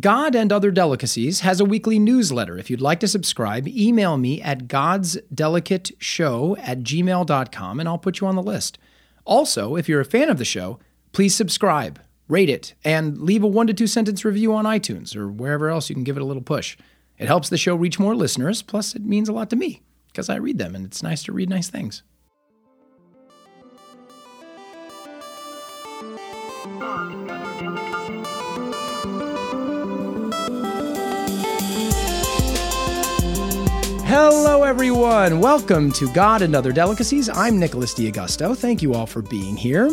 God and Other Delicacies has a weekly newsletter. If you'd like to subscribe, email me at godsdelicateshow at gmail.com and I'll put you on the list. Also, if you're a fan of the show, please subscribe, rate it, and leave a one to two sentence review on iTunes or wherever else you can give it a little push. It helps the show reach more listeners, plus, it means a lot to me because I read them and it's nice to read nice things. Hello, everyone. Welcome to God and Other Delicacies. I'm Nicholas D'Agosto. Thank you all for being here.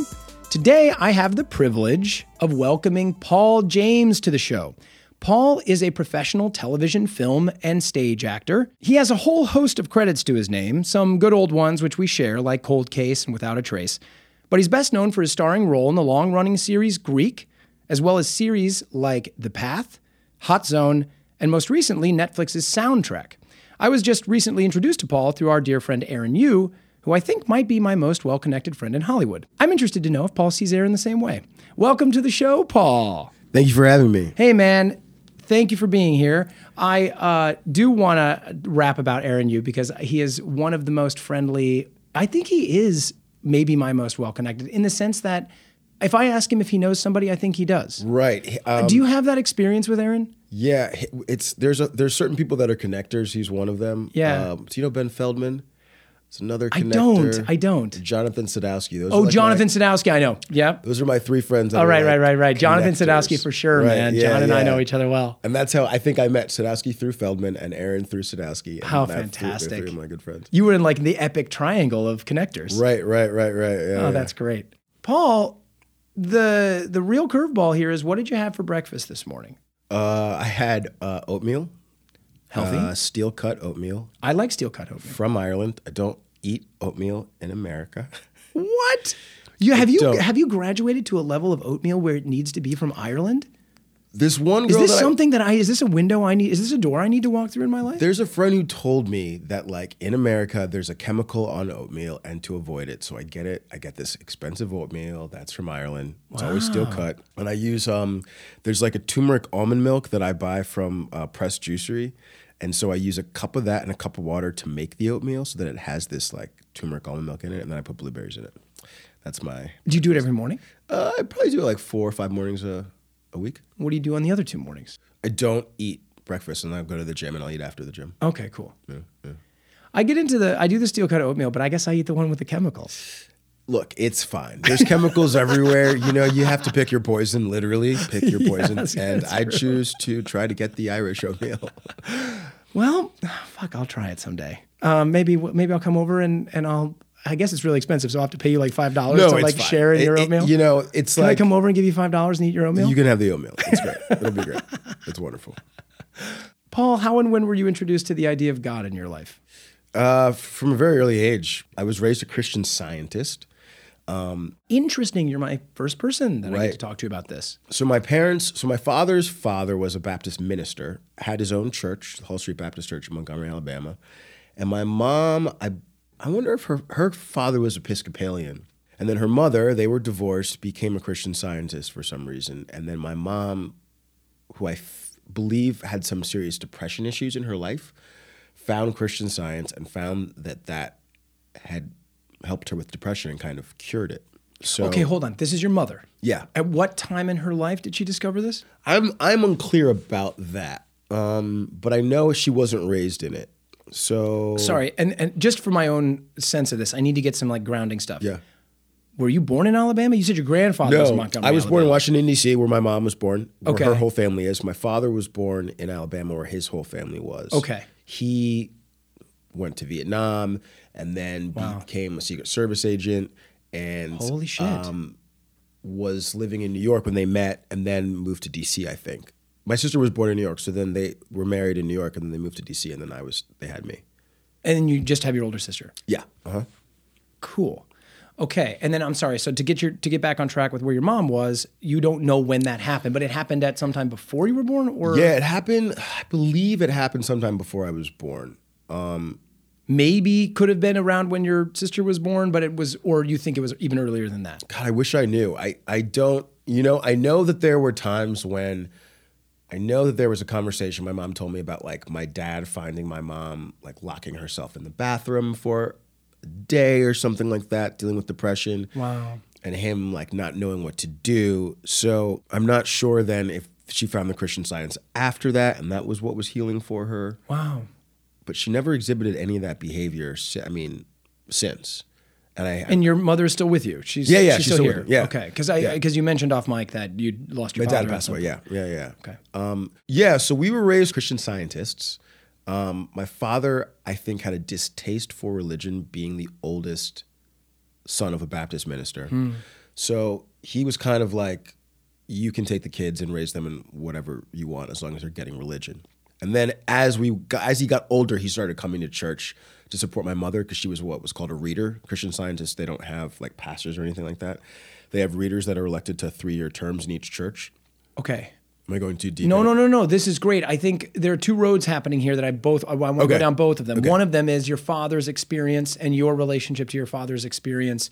Today, I have the privilege of welcoming Paul James to the show. Paul is a professional television, film, and stage actor. He has a whole host of credits to his name, some good old ones which we share, like Cold Case and Without a Trace. But he's best known for his starring role in the long running series Greek, as well as series like The Path, Hot Zone, and most recently, Netflix's Soundtrack. I was just recently introduced to Paul through our dear friend Aaron Yoo, who I think might be my most well connected friend in Hollywood. I'm interested to know if Paul sees Aaron the same way. Welcome to the show, Paul. Thank you for having me. Hey, man. Thank you for being here. I uh, do want to rap about Aaron Yoo because he is one of the most friendly. I think he is maybe my most well connected in the sense that if I ask him if he knows somebody, I think he does. Right. Um, do you have that experience with Aaron? Yeah, it's there's a, there's certain people that are connectors. He's one of them. Yeah. Um, do you know Ben Feldman? It's another I connector. don't. I don't. Jonathan Sadowski. Those Oh, like Jonathan My, Sadowski, I know. Yep. those are my three friends. Oh, right, right, right, right. Jonathan. Sadowski for sure, Right, man. yeah, John and I know each other well. And that's how I think I met Sadowski through Feldman and Aaron through Sadowski. And How fantastic. Three of my good friends. You were in like the epic triangle of connectors. Right, right, right, right. Yeah, Oh, yeah. that's great. Paul, the the real curveball here is what did you have for breakfast this morning? Uh, I had uh, oatmeal, Healthy? uh, steel cut oatmeal I like steel cut oatmeal. from Ireland. I don't eat oatmeal in America. What? You have you don't. have you graduated to a level of oatmeal where it needs to be from Ireland? This one Is this that I- something that I is this a window I need is this a door I need to walk through in my life? There's a friend who told me that like in America there's a chemical on oatmeal and to avoid it. So I get it. I get this expensive oatmeal that's from Ireland. It's always steel cut. And I use um there's like a turmeric almond milk that I buy from uh, Press Juicery. And so I use a cup of that and a cup of water to make the oatmeal so that it has this like turmeric almond milk in it and then I put blueberries in it. That's my do you do it every morning? uh, I probably do it like four or five mornings a, a week. What do you do on the other two mornings? I don't eat breakfast and I go to the gym and I'll eat after the gym. Okay, cool. I get into the I do the steel cut oatmeal, but I guess I eat the one with the chemicals. look, it's fine. There's chemicals everywhere. You know, you have to pick your poison, literally pick your poison. Yes, and I true. choose to try to get the Irish oatmeal. Well, fuck, I'll try it someday. Um, maybe maybe I'll come over and and I'll. I guess it's really expensive, so I'll have to pay you like five dollars to like fine. share in It- your it- oatmeal. you know, it's Can I come over and give you five dollars and eat your oatmeal? you can have the oatmeal. It's great. It'll be great. It's wonderful. Paul, how and when were you introduced to the idea of God in your life? Uh, from a very early age, I was raised a Christian scientist. Interesting. You're my first person that I get to talk to about this. So my parents, so my father's father was a Baptist minister, had his own church, the Hall Street Baptist Church in Montgomery, Alabama. And my mom, I I wonder if her her father was Episcopalian. And then her mother, they were divorced, became a Christian scientist for some reason. And then my mom, who I f- believe had some serious depression issues in her life, found Christian science and found that that had helped her with depression and kind of cured it. So Okay, hold on. This is your mother. yeah, At what time in her life did she discover this? I'm I'm unclear about that, um, but I know she wasn't raised in it. So Sorry, and and just for my own sense of this, I need to get some like grounding stuff. Yeah. Were you born in Alabama? You said your grandfather was in No, Montgomery. I was born in Washington D.C., where my mom was born. Where Okay. her whole family is. My father was born in Alabama, where his whole family was. Okay. He went to Vietnam and then became a Secret Service agent and Holy shit. um, was living in New York when they met, and then moved to D.C. I think my sister was born in New York, so then they were married in New York, and then they moved to D.C. and then I was they had me. And then you just have your older sister. Yeah. Uh-huh. Cool. Okay, and then I'm sorry. So to get your to get back on track with where your mom was, you don't know when that happened, but it happened at some time before you were born, or Yeah, it happened. I believe it happened sometime before I was born. maybe could have been around when your sister was born, but it was, or you think it was even earlier than that? God, I wish I knew. I, I don't, you know, I know that there were times when I know that there was a conversation my mom told me about like my dad finding my mom like locking herself in the bathroom for a day or something like that, dealing with depression. Wow. And him like not knowing what to do. So I'm not sure then if she found the Christian science after that and that was what was healing for her. Wow. But she never exhibited any of that behavior. I mean, since. And I, And your mother is still with you. She's Yeah, yeah, she's, she's still, still here. Yeah. Okay. Because I Yeah. because you mentioned off mic that you lost your my dad passed away. Yeah, yeah, yeah. Okay. Um, yeah, so we were raised Christian scientists. Um, my father, I think, had a distaste for religion, being the oldest son of a Baptist minister. So he was kind of like, you can take the kids and raise them in whatever you want, as long as they're getting religion. And then as we as he got older, he started coming to church to support my mother because she was what was called a reader. Christian scientists they don't have like pastors or anything like that. They have readers that are elected to three year terms in each church. Okay. Am I going too deep? No, no, no, no. This is great. I think there are two roads happening here that I both I want to go down both of them. Okay. One of them is your father's experience and your relationship to your father's experience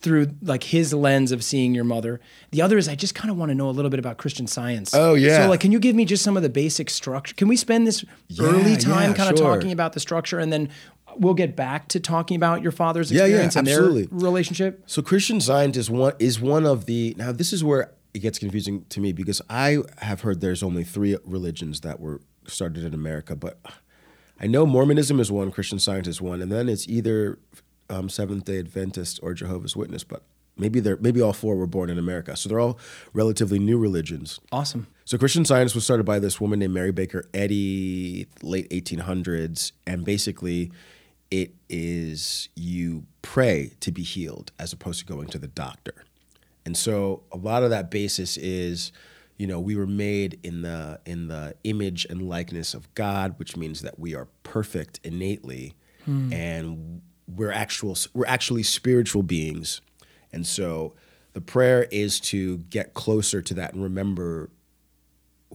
through like his lens of seeing your mother. The other is I just kind of want to know a little bit about Christian science. Oh, yeah. So like can you give me just some of the basic structure? Can we spend this early time yeah, kind of sure. talking about the structure and then we'll get back to talking about your father's Yeah, yeah, experience and absolutely. their relationship? So Christian Science is one is one of the now this is where it gets confusing to me because I have heard there's only three religions that were started in America, but I know Mormonism is one, Christian Science is one, and then it's either um, Seventh Day Adventist or Jehovah's Witness, but maybe they're maybe all four were born in America, so they're all relatively new religions. Awesome. So Christian Science was started by this woman named Mary Baker Eddy, late 1800s, and basically it is you pray to be healed as opposed to going to the doctor. And so a lot of that basis is you know we were made in the in the image and likeness of God, which means that we are perfect innately and we're actual we're actually spiritual beings. And so the prayer is to get closer to that and remember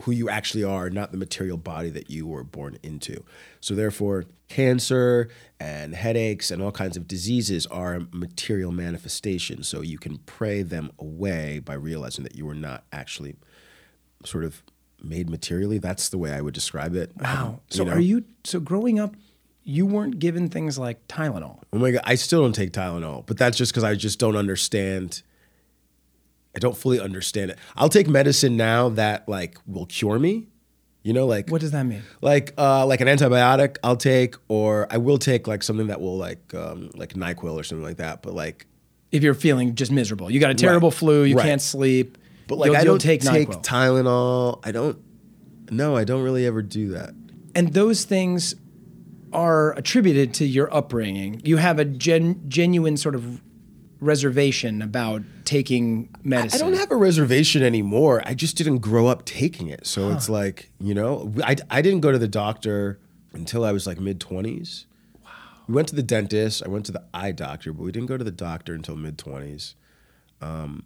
who you actually are, not the material body that you were born into. So, therefore, cancer and headaches and all kinds of diseases are material manifestations. So, you can pray them away by realizing that you were not actually sort of made materially. That's the way I would describe it. Wow. Um, So know? are you so growing up you weren't given things like Tylenol? Oh my God, I still don't take Tylenol, but that's just because I just don't understand. I don't fully understand it. I'll take medicine now that like will cure me. You know, like What does that mean? like uh, like an antibiotic I'll take, or I will take like something that will like um, like Nyquil or something like that. But like, if you're feeling just miserable. You got a terrible flu, you Right. can't sleep. but like you'll, I don't take, take, Tylenol. I don't. No, I don't really ever do that. and those things are attributed to your upbringing. You have a gen, genuine sort of reservation about taking medicine. I don't have a reservation anymore. I just didn't grow up taking it. So it's like, you know, I, I didn't go to the doctor until I was like mid 20s. Wow. We went to the dentist. I went to the eye doctor, but we didn't go to the doctor until mid 20s. Um,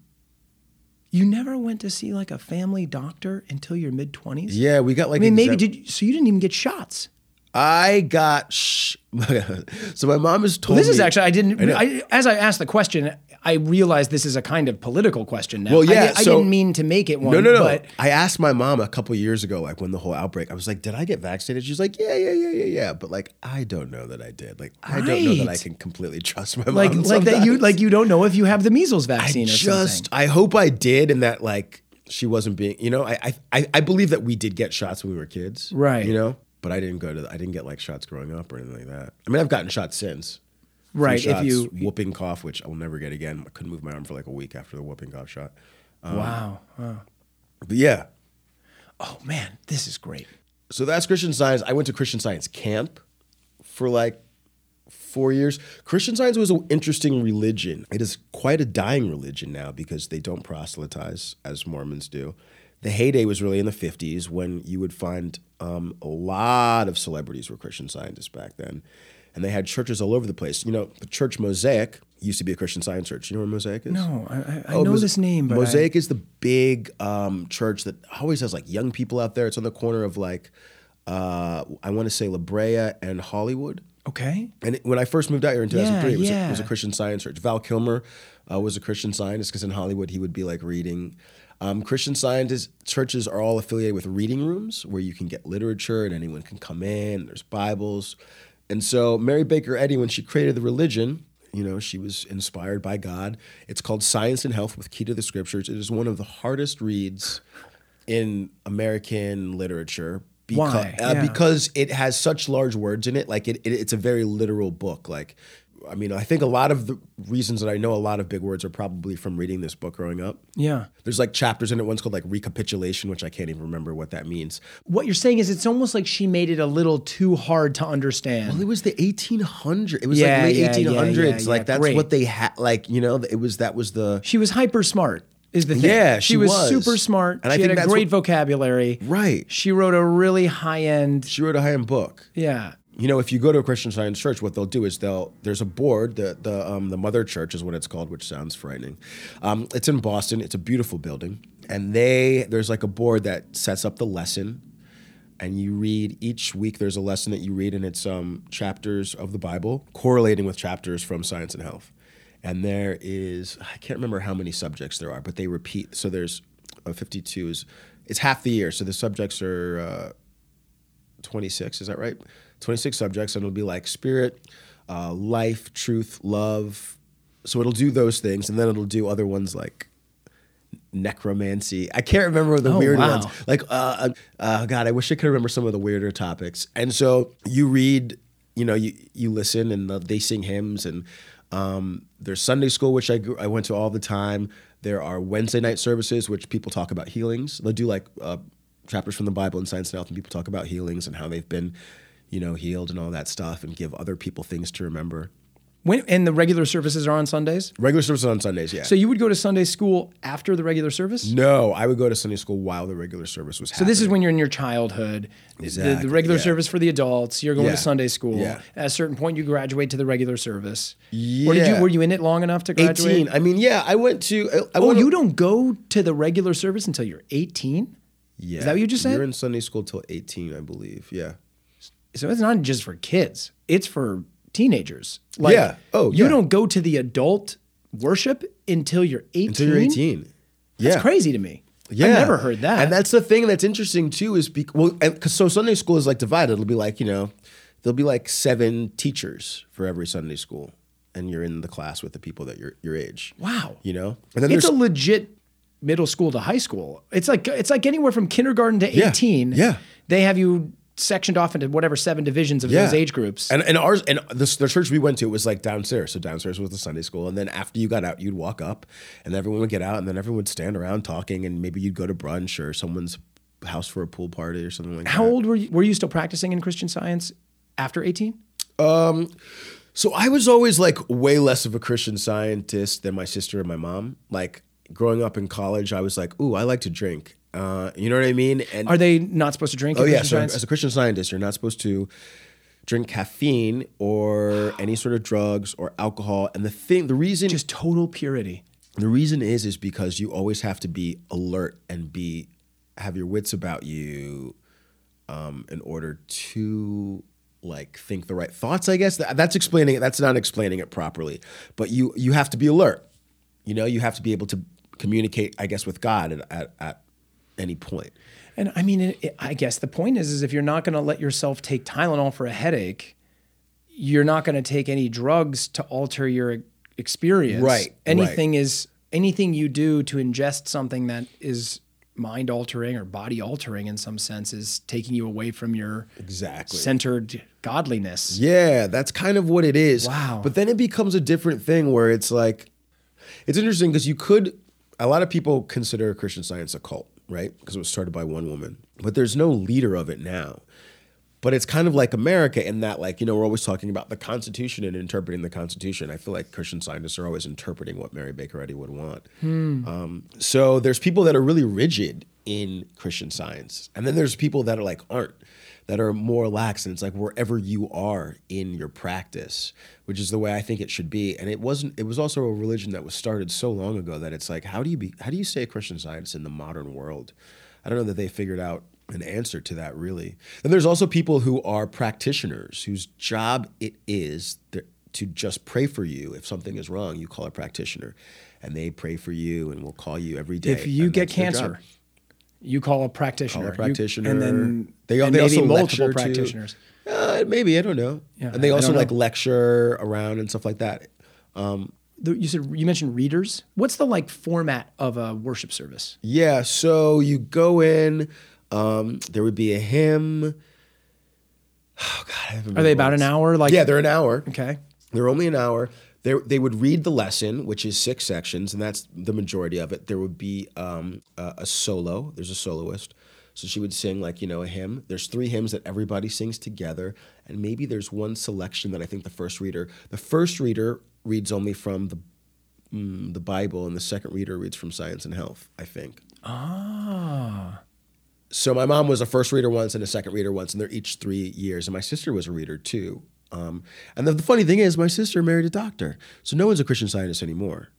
you never went to see like a family doctor until your mid twenties. Yeah, we got like I mean, maybe did you, so you didn't even get shots. I got sh- so my mom has told This is actually I didn't. know. I, as I asked the question, I realized this is a kind of political question now. Well, yeah, I, I so- didn't mean to make it one. No, no, no. But I asked my mom a couple years ago, like when the whole outbreak, I was like, "Did I get vaccinated?" She's like, "Yeah, yeah, yeah, yeah, yeah." But like, I don't know that I did. Like, I don't know that I can completely trust my mom. like like that you like you don't know if you have the measles I vaccine or just, something. I hope I did, and that like she wasn't being, you know, I, I, I, I believe that we did get shots when we were kids, Right. You know, but I didn't go to, the, I didn't get like shots growing up or anything like that. I mean, I've gotten shots since. Right, if you- whooping cough, which I'll never get again. I couldn't move my arm for like a week after the whooping cough shot. Um, wow. wow. But yeah, Oh man, this is great. so that's Christian Science. I went to Christian Science camp for like four years. Christian Science was an interesting religion. It is quite a dying religion now because they don't proselytize as Mormons do. The heyday was really in the 50s when you would find um, a lot of celebrities were Christian scientists back then. And they had churches all over the place. You know, the church Mosaic used to be a Christian science church. You know where Mosaic is? No, I, I, Oh, know Mos- this name, but I- Mosaic is the big um, church that always has like young people out there. It's on the corner of like uh, I want to say La Brea and Hollywood. okay. And it- when I first moved out here in 2003, Yeah, it, was a, it was a Christian Science church. Val Kilmer uh, was a Christian Scientist because in Hollywood he would be like reading. Um, Christian Scientist churches are all affiliated with reading rooms where you can get literature and anyone can come in. There's Bibles. And so Mary Baker Eddy, when she created the religion, you know, she was inspired by God. It's called Science and Health with Key to the Scriptures. It is one of the hardest reads in American literature. Beca- Why? uh, Yeah. because it has such large words in it. Like it, it, it's a very literal book. Like, I mean, I think a lot of the reasons that I know a lot of big words are probably from reading this book growing up. Yeah. There's like chapters in it. One's called like recapitulation, which I can't even remember what that means. What you're saying is it's almost like she made it a little too hard to understand. Well, it was the 1800s. It was Yeah, like late yeah, yeah, 1800s. yeah, like that's great. what they had. Like you know, it was that was the she was hyper smart. Is the thing? Yeah, she, she was, was. super smart. And I she think had a great what- vocabulary. right. She wrote a really high end. She wrote a high end book. Yeah. You know, if you go to a Christian Science church, what they'll do is they'll there's a board, the the um, the Mother Church is what it's called, which sounds frightening. Um, it's in Boston. It's a beautiful building, and they there's like a board that sets up the lesson, and you read each week. There's a lesson that you read, and it's um, chapters of the Bible correlating with chapters from Science and Health, and there is I can't remember how many subjects there are, but they repeat. So there's uh, 52 is it's half the year, so the subjects are. Uh, 26 is that right 26 subjects and it'll be like spirit uh, life truth love. So it'll do those things and then it'll do other ones like necromancy. I can't remember the Oh, weird wow. ones. Like uh, uh, god i wish i could remember some of the weirder topics. And so you read you know you, you listen and the, they sing hymns and um, there's sunday school which I, grew, I went to all the time. There are wednesday night services which people talk about healings. They'll do like uh, chapters from the Bible and Science and Health, and people talk about healings and how they've been, you know, healed and all that stuff, and give other people things to remember. When and the regular services are on Sundays. Regular services on Sundays, yeah. So you would go to Sunday school after the regular service. no, I would go to Sunday school while the regular service was So this is when you're in your childhood. The- The, regular yeah. service for the adults. You're going Yeah, to Sunday school. yeah. At a certain point, you graduate to the regular service. Or did you? Yeah. Were you in it long enough to graduate? 18. I mean, yeah, I went to. I, I Oh, you don't go to the regular service until you're 18. Yeah. Is that what you just said? You're in Sunday school till 18, I believe. Yeah. So it's not just for kids; it's for teenagers. Like, Yeah. Oh, you yeah. don't go to the adult worship until you're 18. Until you're 18. That's yeah. crazy to me. Yeah, I've never heard that. And that's the thing that's interesting too is because well, and, so Sunday school is like divided. It'll be like you know, there'll be like seven teachers for every Sunday school, and you're in the class with the people that your your age. wow. You know, and then It's a legit middle school to high school. It's like it's like anywhere from kindergarten to Yeah, 18. yeah. They have you sectioned off into whatever seven divisions of yeah. those age groups. And and ours and this, the church we went to was like downstairs. So downstairs was the Sunday school, and then after you got out, you'd walk up, and everyone would get out, and then everyone would stand around talking, and maybe you'd go to brunch or someone's house for a pool party or something like How that. How old were you? Were you still practicing in Christian Science after 18? Um, so I was always like way less of a Christian scientist than my sister and my mom. Like growing up in college, I was like, "Ooh, I like to drink." Uh, you know what I mean? And Are they not supposed to drink? in oh yeah, so Science? as a Christian scientist, you're not supposed to drink caffeine or any sort of drugs or alcohol. And the thing, the reason, just total purity. the reason is, is because you always have to be alert and be have your wits about you, um, in order to like think the right thoughts. I guess that, that's explaining it. That's not explaining it properly. But you you have to be alert. You know, you have to be able to communicate. I guess with God at at, at any point. And I mean, it, it- I guess the point is, is if you're not going to let yourself take Tylenol for a headache, you're not going to take any drugs to alter your experience. Right, Anything is anything you do to ingest something that is mind altering or body altering in some sense is taking you away from your Exactly. centered godliness. Yeah, that's kind of what it is. Wow. But then it becomes a different thing where it's like, it's interesting because you could, a lot of people consider Christian science a cult, right? Because it was started by one woman, but there's no leader of it now. But it's kind of like America in that, like, you know, we're always talking about the Constitution and interpreting the Constitution. I feel like Christian scientists are always interpreting what Mary Baker Eddy would want. Um, so there's people that are really rigid in Christian science, and then there's people that are like aren't, that are more lax, and it's like wherever you are in your practice, which is the way I think it should be. And it wasn't. It was also a religion that was started so long ago that it's like, how do you be? How do you say Christian science in the modern world? I don't know that they figured out an answer to that really. Then there's also people who are practitioners whose job it is to just pray for you if something is wrong. You call a practitioner, and they pray for you and will call you every day. If you get that's their job. cancer, you call a practitioner. Call a You- practitioner. and then they, and they also multiple practitioners. Uh, maybe I don't know. Yeah, and they also like lecture around and stuff like that. The- You said you mentioned readers. What's the like format of a worship service? Yeah, so you go in. Um, there would be a hymn. Oh God, I haven't Are they about an hour? Like yeah, they're an hour. okay. They're only an hour. They they would read the lesson, which is six sections, and that's the majority of it. There would be um, a, a solo. There's a soloist, so she would sing like you know a hymn. There's three hymns that everybody sings together, and maybe there's one selection that I think the first reader, the first reader reads only from the mm, the Bible, and the second reader reads from Science and Health. I think. Ah. So my mom was a first reader once and a second reader once, and they're each three years. And my sister was a reader too. Um, and the, the funny thing is, my sister married a doctor, so no one's a Christian scientist anymore,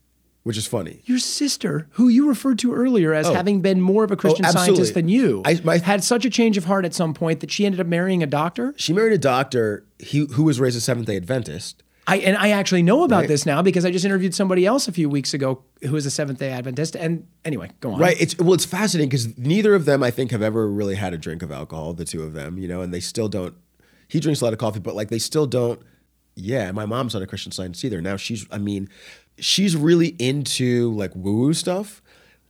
which is funny. Your sister, who you referred to earlier as having been more of a Christian Oh. scientist than you, I- my- had such a change of heart at some point that she ended up marrying a doctor. She married a doctor he, who was raised a Seventh Day Adventist. I and I actually know about Right. this now because I just interviewed somebody else a few weeks ago who is a Seventh Day Adventist. And anyway, go on. Right. It's well, it's fascinating because neither of them, I think, have ever really had a drink of alcohol. The two of them, you know, and they still don't. He drinks a lot of coffee, but like they still don't. Yeah, my mom's not a Christian scientist either. Now she's, I mean, she's really into like woo woo stuff.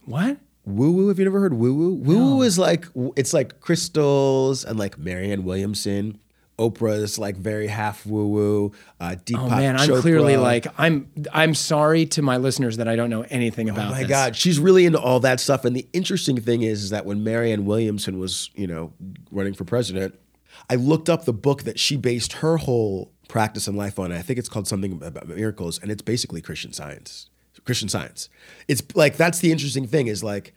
What? Woo woo. Have you never heard woo woo? Woo woo is like it's like crystals and like Marianne Williamson. Oprah is like very half woo woo. Uh, Deepak Oh man, I'm Chopra. clearly like I'm. I'm sorry to my listeners that I don't know anything about Oh my this. God, she's really into all that stuff. And the interesting thing is, is that when Marianne Williamson was, you know, running for president, I looked up the book that she based her whole practice and life on. I think it's called something about miracles, and it's basically Christian Science. Christian Science. It's like that's the interesting thing is like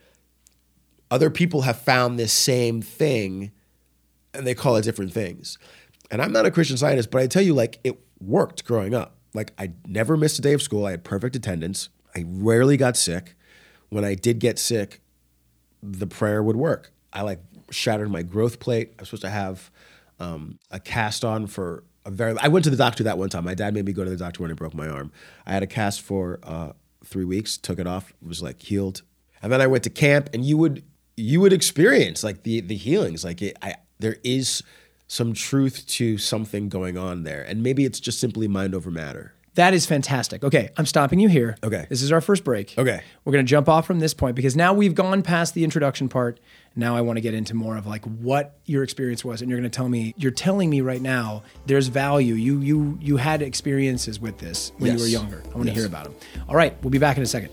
other people have found this same thing, and they call it different things. And I'm not a Christian Scientist, but I tell you, like it worked growing up. Like I never missed a day of school. I had perfect attendance. I rarely got sick. When I did get sick, the prayer would work. I like shattered my growth plate. I was supposed to have um, a cast on for a very. I went to the doctor that one time. My dad made me go to the doctor when I broke my arm. I had a cast for uh, three weeks. Took it off. Was like healed. And then I went to camp, and you would you would experience like the the healings. Like it, I there is some truth to something going on there, and maybe it's just simply mind over matter. That is fantastic. Okay, I'm stopping you here. Okay. This is our first break. Okay. We're going to jump off from this point because now we've gone past the introduction part. Now I want to get into more of like what your experience was and you're going to tell me you're telling me right now there's value. You you you had experiences with this when you were younger. I want to hear about them. All right, we'll be back in a second.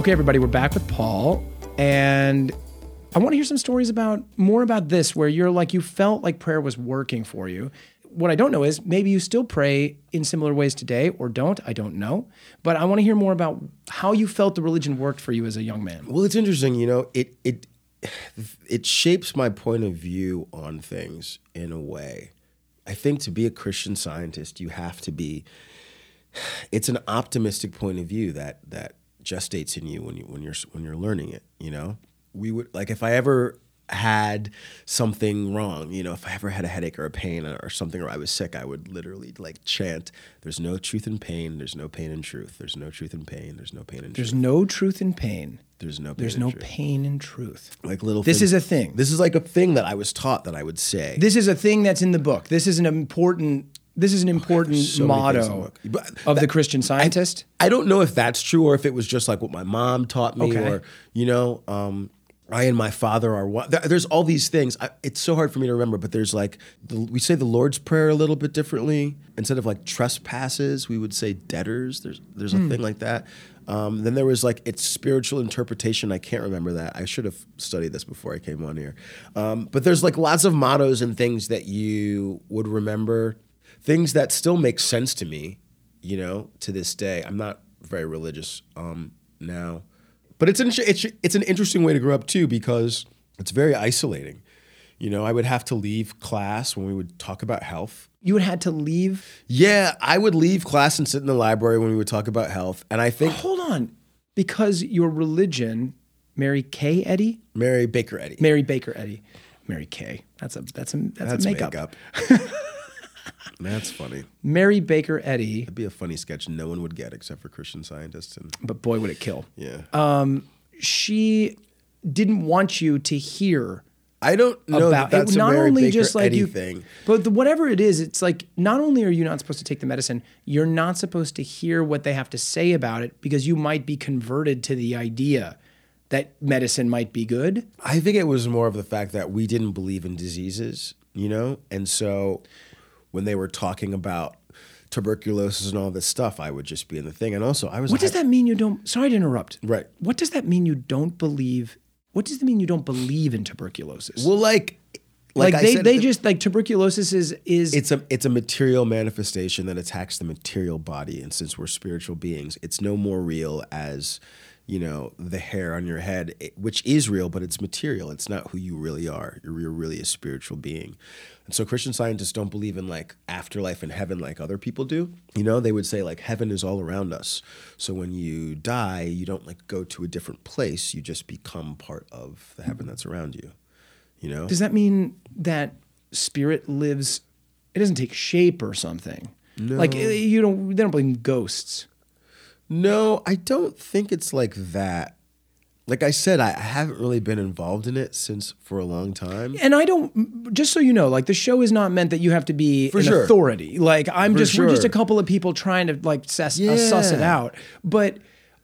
Okay, everybody, we're back with Paul, and I want to hear some stories about more about this, where you're like you felt like prayer was working for you. What I don't know is maybe you still pray in similar ways today, or don't. I don't know, but I want to hear more about how you felt the religion worked for you as a young man. Well, it's interesting, you know, it it it shapes my point of view on things in a way. I think to be a Christian scientist, you have to be it's an optimistic point of view that that gestates in you when you when you're when you're learning it, you know? We would like if I ever had something wrong, you know, if I ever had a headache or a pain or something or I was sick, I would literally like chant, there's no truth in pain, there's no pain in truth. There's no truth in pain, there's no pain in There's truth. no truth in pain. There's no pain There's in no truth pain in truth. like little This is a thing. this is like a thing that i was taught that i would say This is a thing that's in the book. This is an important. This is an important so many things in the motto of the Christian scientist. i don't know if that's true or if it was just like what my mom taught me Okay. or you know um I and my father are one. there- There's all these things. I, it's so hard for me to remember, but there's like the, we say the Lord's Prayer a little bit differently. Instead of like trespasses, we would say debtors. There's there's a Hmm. thing like that. Um, then there was like its spiritual interpretation. I can't remember that. I should have studied this before I came on here. Um, but there's like lots of mottos and things that you would remember, things that still make sense to me. You know, to this day, I'm not very religious um, now. But it's an it's it's an interesting way to grow up too because it's very isolating. You know, I would have to leave class when we would talk about health. you had had to leave. Yeah, I would leave class and sit in the library when we would talk about health. And I think Hold on, because your religion, Mary Kay Eddy, Mary Baker Eddy. Mary Baker Eddy, Mary Kay. That's a that's a that's, That's a makeup. makeup. That's funny. Mary Baker Eddy, It'd be a funny sketch no one would get except for Christian scientists. And but boy would it kill. yeah, um, She didn't want you to hear I don't know about that that's it. Not only Baker just like Eddy you, thing. but the, whatever it is, it's like not only are you not supposed to take the medicine, you're not supposed to hear what they have to say about it because you might be converted to the idea that medicine might be good. I think it was more of the fact that we didn't believe in diseases, you know? And so when they were talking about tuberculosis and all this stuff, I would just be in the thing. And also, I was What does that mean? You don't. Sorry to interrupt. Right. What does that mean? You don't believe. What does it mean? You don't believe in tuberculosis? Well, like, like, I they said, they the- just like tuberculosis is is it's a it's a material manifestation that attacks the material body and since we're spiritual beings it's no more real as you know the hair on your head which is real but it's material it's not who you really are you're, you're really a spiritual being and so christian scientists don't believe in like afterlife and heaven like other people do you know they would say like heaven is all around us so when you die you don't like go to a different place you just become part of the heaven that's around you you know Does that mean that spirit lives? It doesn't take shape or something. No. Like eh, you don't. They don't believe in ghosts. No, I don't think it's like that. Like I said, I haven't really been involved in it since for a long time. And I don't. Just so you know, like the show is not meant that you have to be an sure. authority. Like I'm For just. We're just a couple of people trying to like suss, uh, suss it out. But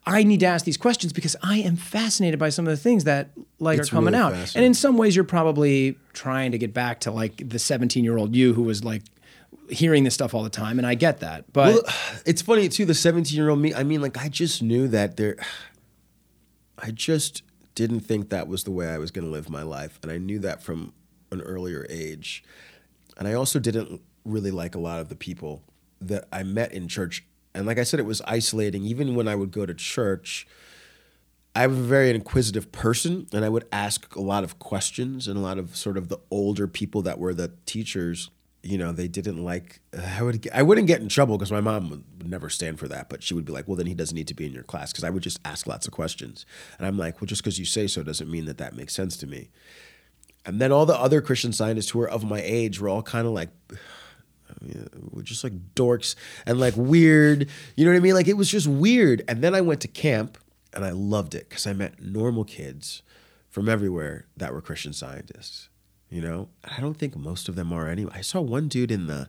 I need to ask these questions because I am fascinated by some of the things that like It's are coming really out. And in some ways, you're probably trying to get back to like the 17 year old you who was like hearing this stuff all the time, and I get that. But Well, it's funny too. The seventeen-year-old me. I mean, like I just knew that there. I just didn't think that was the way I was going to live my life, and I knew that from an earlier age. And I also didn't really like a lot of the people that I met in church. And like I said, it was isolating. Even when I would go to church, I was a very inquisitive person, and I would ask a lot of questions. And a lot of sort of the older people that were the teachers, you know, they didn't like. I would I wouldn't get in trouble because my mom would, never stand for that. But she would be like, "Well, then he doesn't need to be in your class," because I would just ask lots of questions, and I'm like, "Well, just because you say so doesn't mean that that makes sense to me." And then all the other Christian scientists who were of my age were all kind of like, we're just like dorks and like weird. You know what I mean? Like it was just weird. And then I went to camp and I loved it because I met normal kids from everywhere that were Christian scientists. You know, I don't think most of them are anyway. I saw one dude in the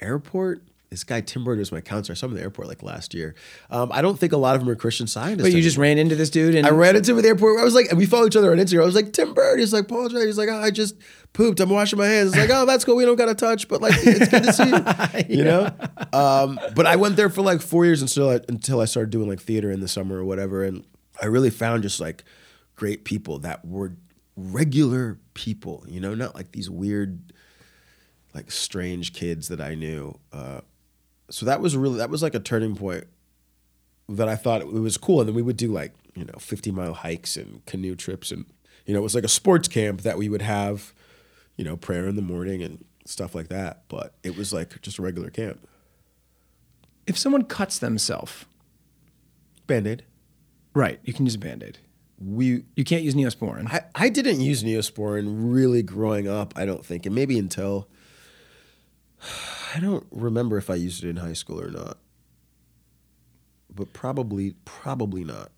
airport. This guy Tim Bird was my counselor. I saw him in the airport like last year. Um, I don't think a lot of them are Christian scientists. but you just ran into this dude, and I ran into him at the airport. I was like, and we follow each other on Instagram. I was like, Tim Bird. He's like, Paul J. He's like, oh, I just pooped. I'm washing my hands. It's like, oh, that's cool. We don't got to touch, but like, it's good to see you. You know? Um, but I went there for like four years until I, until I started doing like theater in the summer or whatever. And I really found just like great people that were regular people, you know, not like these weird, like strange kids that I knew. Uh, so that was really, that was like a turning point that I thought it was cool. And then we would do like, you know, 50 mile hikes and canoe trips. And, you know, it was like a sports camp that we would have, you know, prayer in the morning and stuff like that. But it was like just a regular camp. if someone cuts themselves, Band aid. right, you can use a band aid. We, You can't use Neosporin. I, I didn't use Neosporin really growing up, I don't think. And maybe until, I don't remember if I used it in high school or not. But probably, probably not.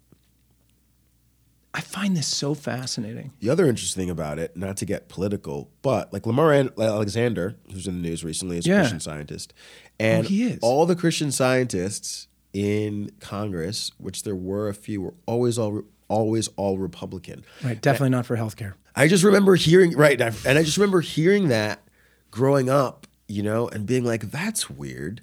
I find this so fascinating. The other interesting thing about it, not to get political, but like Lamar Alexander, who's in the news recently, is a Yeah. Christian scientist, and Oh, he is. all the Christian scientists in Congress, which there were a few, were always all always all Republican. Right, definitely not for healthcare. I just remember hearing right, and I just remember hearing that growing up, you know, and being like, "That's weird.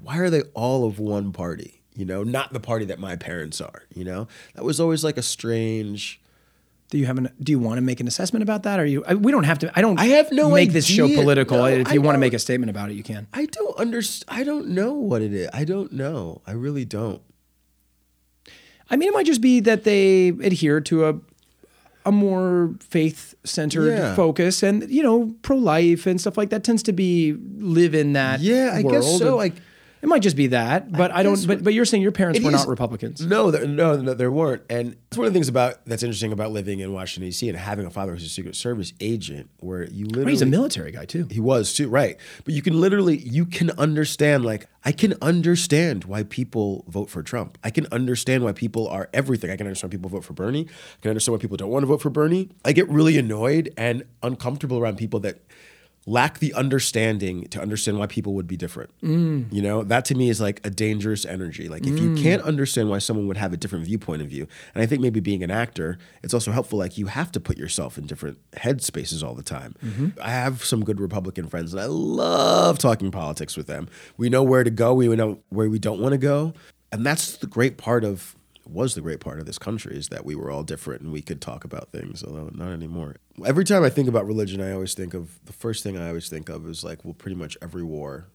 Why are they all of one party?" You know, not the party that my parents are. You know, that was always like a strange. Do you have an? Do you want to make an assessment about that? Or you? I, we don't have to. I don't. I have no make this show political. No, if you want to make a statement about it, you can. I don't understand. I don't know what it is. I don't know. I really don't. I mean, it might just be that they adhere to a a more faith centered Yeah. focus and you know pro life and stuff like that tends to be live in that Yeah, I guess so. Like- it might just be that, but I, don't. But but you're saying your parents were is- not Republicans. No, there, no, no, there weren't. And it's one of the things about that's interesting about living in Washington D.C. and having a father who's a Secret Service agent, where you literally He's a military guy too. He was too, right? But you can literally you can understand like I can understand why people vote for Trump. I can understand why people are everything. I can understand why people vote for Bernie. I can understand why people don't want to vote for Bernie. I get really annoyed and uncomfortable around people that lack the understanding to understand why people would be different. Mm. You know, that to me is like a dangerous energy. Like if you mm. can't understand why someone would have a different viewpoint of you, and I think maybe being an actor, it's also helpful. Like you have to put yourself in different headspaces all the time. Mm-hmm. I have some good Republican friends, and I love talking politics with them. We know where to go. We know where we don't want to go, and that's the great part of was the great part of this country is that we were all different and we could talk about things, although not anymore. Every time I think about religion, I always think of the first thing I always think of is like, well, pretty much every war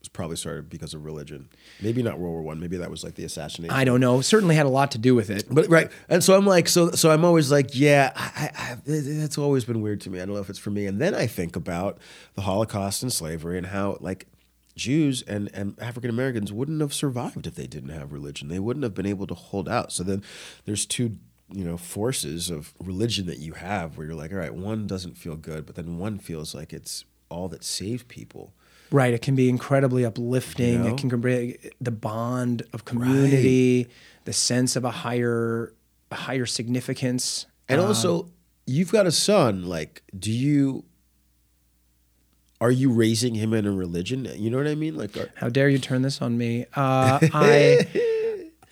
was probably started because of religion. Maybe not World War One. Maybe that was like the assassination. I don't know. Certainly had a lot to do with it. But right, and so I'm like, so so I'm always like, yeah, I, I, it's always been weird to me. I don't know if it's for me. And then I think about the Holocaust and slavery and how like Jews and and African Americans wouldn't have survived if they didn't have religion. They wouldn't have been able to hold out. So then there's two you know forces of religion that you have where you're like, all right, one doesn't feel good, but then one feels like it's all that saved people. Right. It can be incredibly uplifting. You know? It can bring the bond of community, the sense of a higher, a higher significance. And Um, also, you've got a son. Like, do you are you raising him in a religion? You know what I mean? Like, are, How dare you turn this on me? Uh, I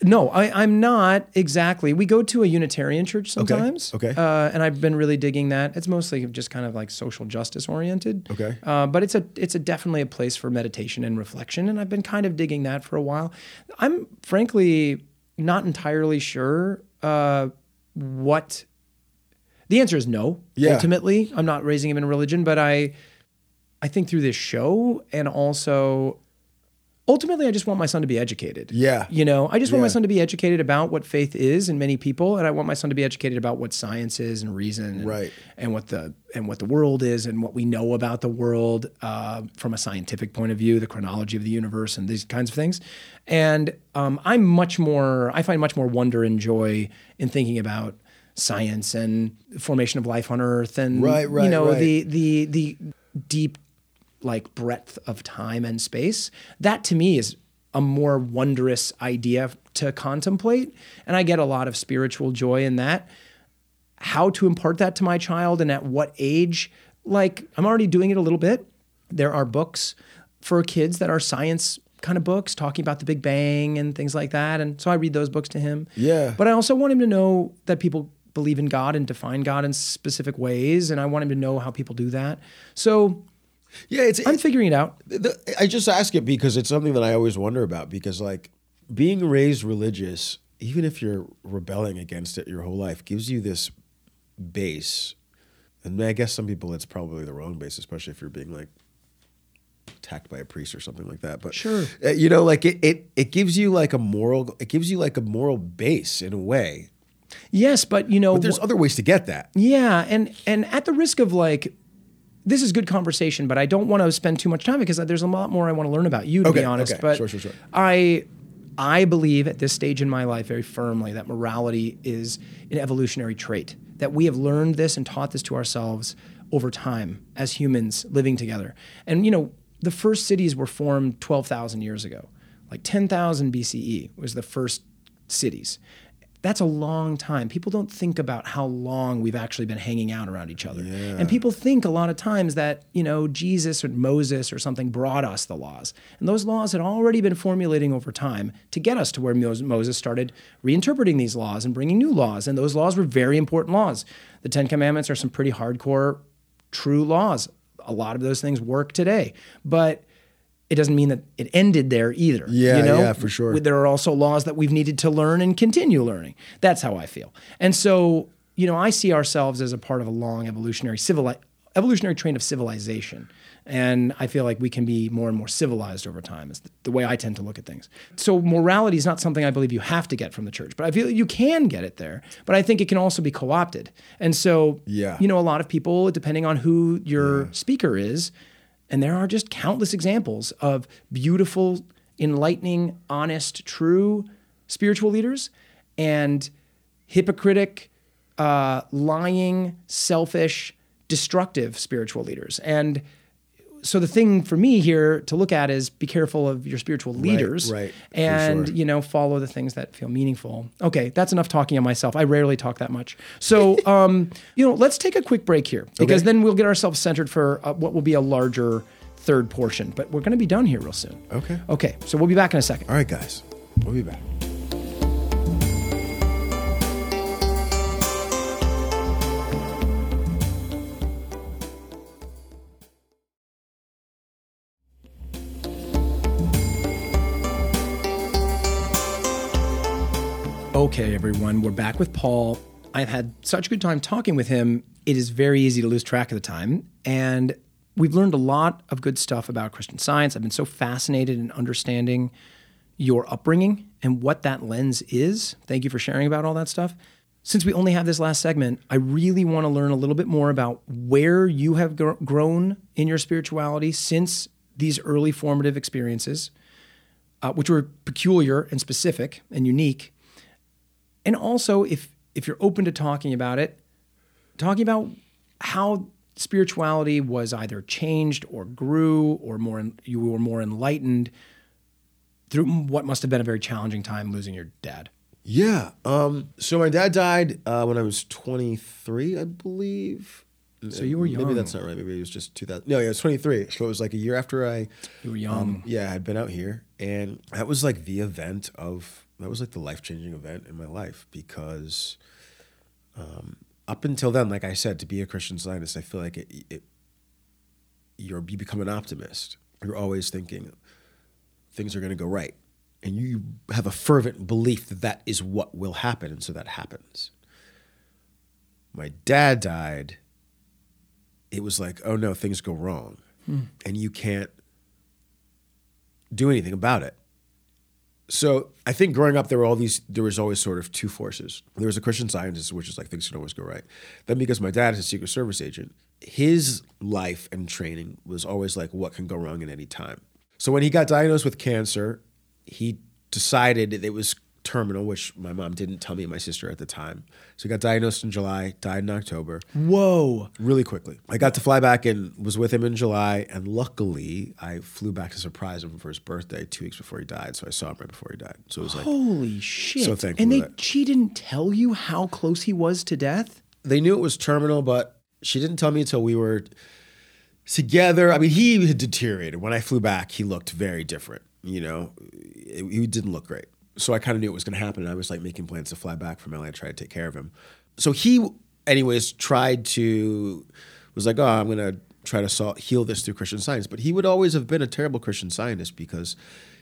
no, I, I'm not exactly. We go to a Unitarian church sometimes. okay. Uh, and I've been really digging that. It's mostly just kind of like social justice oriented. Okay. Uh, but it's a it's a definitely a place for meditation and reflection, and I've been kind of digging that for a while. I'm frankly not entirely sure uh, what. The answer is no. Yeah. Ultimately, I'm not raising him in religion, but I, I think through this show and also ultimately I just want my son to be educated. Yeah. You know, I just want my son to be educated about what faith is in many people and I want my son to be educated about what science is and reason and, Right. and what the and what the world is and what we know about the world uh, from a scientific point of view, the chronology of the universe and these kinds of things. And um, I'm much more I find much more wonder and joy in thinking about science and the formation of life on earth and Right, you know right. the the the deep like breadth of time and space that to me is a more wondrous idea to contemplate and i get a lot of spiritual joy in that. How to impart that to my child and at what age? Like i'm already doing it a little bit. There are books for kids that are science kind of books talking about the big bang and things like that and so i read those books to him. Yeah. but i also want him to know that people believe in god and define god in specific ways and i want him to know how people do that. So yeah, it's. i'm figuring it out the, I just ask it because it's something that I always wonder about. Because like being raised religious, even if you're rebelling against it your whole life, gives you this base. And I guess some people it's probably the wrong base, especially if you're being like attacked by a priest or something like that. But Sure. uh, you know, like it, it, it gives you like a moral, it gives you like a moral base in a way. yes but you know But there's other ways to get that. Yeah, and and at the risk of like this is good conversation, but I don't want to spend too much time because there's a lot more I want to learn about you to Okay, be honest. okay. But Sure, sure, sure. I I believe at this stage in my life very firmly that morality is an evolutionary trait. That we have learned this and taught this to ourselves over time as humans living together. And you know, the first cities were formed 12,000 years ago. Like 10,000 BCE was the first cities. That's a long time. People don't think about how long we've actually been hanging out around each other. And people think a lot of times that, you know, Jesus or Moses or something brought us the laws. And those laws had already been formulating over time to get us to where Moses started reinterpreting these laws and bringing new laws. And those laws were very important laws. The Ten Commandments are some pretty hardcore, true laws. A lot of those things work today. But it doesn't mean that it ended there either. Yeah, you know? yeah, for sure. There are also laws that we've needed to learn and continue learning. That's how I feel. And so, you know, I see ourselves as a part of a long evolutionary civil evolutionary train of civilization. And I feel like we can be more and more civilized over time, is the way I tend to look at things. So, morality is not something I believe you have to get from the church, but I feel you can get it there. But I think it can also be co opted. And so, Yeah. you know, a lot of people, depending on who your speaker is, and there are just countless examples of beautiful, enlightening, honest, true spiritual leaders and hypocritic, uh, lying, selfish, destructive spiritual leaders. And so the thing for me here to look at is be careful of your spiritual leaders right, for and sure. you know follow the things that feel meaningful okay that's enough talking on myself i rarely talk that much so um, you know let's take a quick break here because Okay. then we'll get ourselves centered for uh, what will be a larger third portion but we're going to be done here real soon Okay. okay so we'll be back in a second All right, guys. We'll be back. Okay, everyone, we're back with Paul. I've had such a good time talking with him. It is very easy to lose track of the time. And we've learned a lot of good stuff about Christian science. I've been so fascinated in understanding your upbringing and what that lens is. Thank you for sharing about all that stuff. Since we only have this last segment, I really want to learn a little bit more about where you have gr- grown in your spirituality since these early formative experiences, uh, which were peculiar and specific and unique and also if if you're open to talking about it talking about how spirituality was either changed or grew or more you were more enlightened through what must have been a very challenging time losing your dad Yeah. Um, so my dad died uh, when I was 23, I believe. So you were young. Maybe that's not right. Maybe it was just 2000. No, yeah, it was 23. So it was like a year after I. you were young Um, yeah, I'd been out here, and that was like the event of that was like the life changing event in my life because um, up until then, like I said, to be a Christian Scientist, I feel like it, it you're you become an optimist. You're always thinking things are going to go right, and you have a fervent belief that that is what will happen, and so that happens. My dad died. It was like, oh no, things go wrong, and you can't do anything about it. So I think growing up, there were all these. There was always sort of two forces. There was a Christian Scientist, which is like things can always go right. Then because my dad is a Secret Service agent, his life and training was always like what can go wrong at any time. So when he got diagnosed with cancer, he decided it was terminal, which my mom didn't tell me and my sister at the time. So he got diagnosed in July, died in October whoa really quickly. I got to fly back and was with him in July, and luckily I flew back to surprise him for his birthday two weeks before he died. So I saw him right before he died. So it was like holy shit So thankful and they that- she didn't tell you how close he was to death they knew it was terminal, but she didn't tell me until we were together. I mean, he had deteriorated. When I flew back, he looked very different. You know, he didn't look great. So I kind of knew it was going to happen. And I was like making plans to fly back from LA to try to take care of him. So he, anyways, tried to, was like, oh, I'm going to try to sol- heal this through Christian science. But he would always have been a terrible Christian scientist because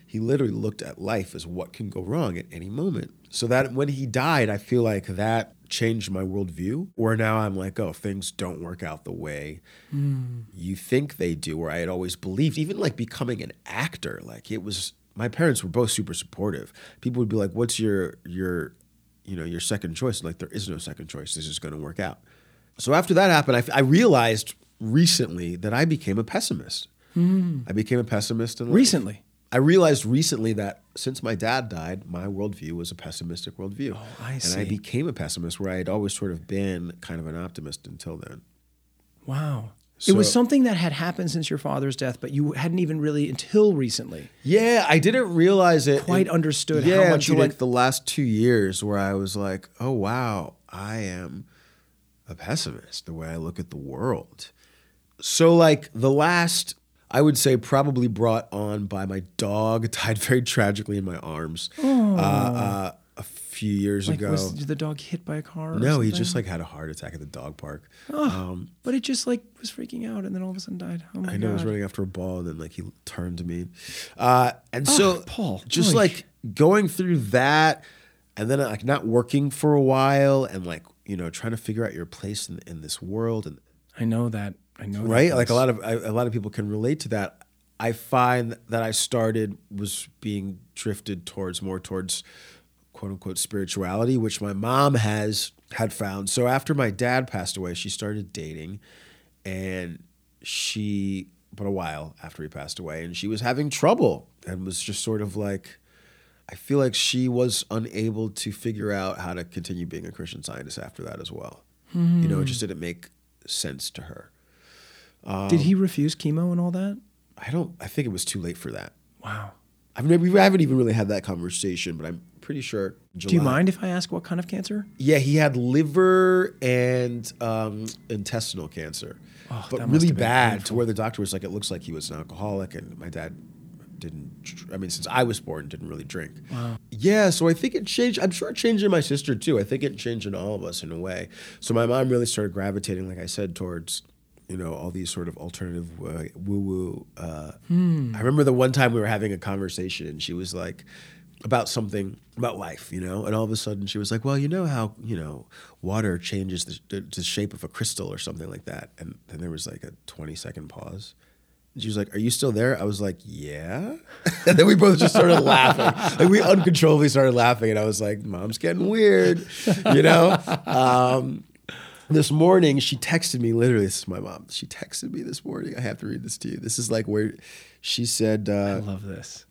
he literally looked at life as what can go wrong at any moment. So that when he died, I feel like that changed my worldview. Where now I'm like, oh, things don't work out the way hmm. you think they do, or I had always believed, even like becoming an actor, like it was my parents were both super supportive. People would be like, What's your your you know, your second choice? Like there is no second choice. This is gonna work out. So after that happened, I, I realized recently that I became a pessimist. Hmm. I became a pessimist in life. recently I realized recently that since my dad died, my worldview was a pessimistic worldview. Oh, I see. And. I became a pessimist where I had always sort of been kind of an optimist until then. wow it was something that had happened since your father's death but you hadn't even really until recently Yeah, I didn't realize it. Quite it- understood how yeah, much you like the last two years, where I was like, "Oh wow, I am a pessimist. The way I look at the world." So, like the last, I would say, probably brought on by my dog died very tragically in my arms uh, uh, few years Like, ago. was did the dog hit by a car? Or no, he just like had a heart attack at the dog park. But it just like was freaking out, and then all of a sudden died. Oh my I know, I was running after a ball, and then like he turned to me, uh, and so Paul, just oy. like going through that, and then like not working for a while, and like you know trying to figure out your place in, in this world, and I know that I know that right? Like a lot of I, a lot of people can relate to that. I find that I started was being drifted towards more towards quote unquote spirituality, which my mom has had found. So after my dad passed away, she started dating, and she but a while after he passed away, and she was having trouble and was just sort of like. I feel like she was unable to figure out how to continue being a Christian scientist after that as well. You know, it just hmm. didn't make sense to her. Did he um, refuse chemo and all that? I don't. I think it was too late for that. Wow. I've never. We haven't even really had that conversation, but I'm pretty sure. July, Do you mind if I ask what kind of cancer? Yeah, he had liver and um, intestinal cancer, Oh, but really bad to where the doctor was like, "It looks like he was an alcoholic," and my dad didn't. I mean, since I was born, didn't really drink. Wow. Yeah, so I think it changed. I'm sure it changed in my sister too. I think it changed in all of us in a way. So my mom really started gravitating, like I said, towards you know all these sort of alternative uh, woo woo. Uh, I remember the one time we were having a conversation, and she was like about something about life, you know, and all of a sudden she was like, "Well, you know how you know water changes the, the, the shape of a crystal or something like that," and then there was like a 20 second pause. And she was like, "Are you still there?" I was like, "Yeah." and then we both just started laughing. Like we uncontrollably started laughing, and I was like, "Mom's getting weird," you know. Um, this morning, she texted me. Literally, this is my mom. She texted me this morning. I have to read this to you. This is like where she said, uh, I love this.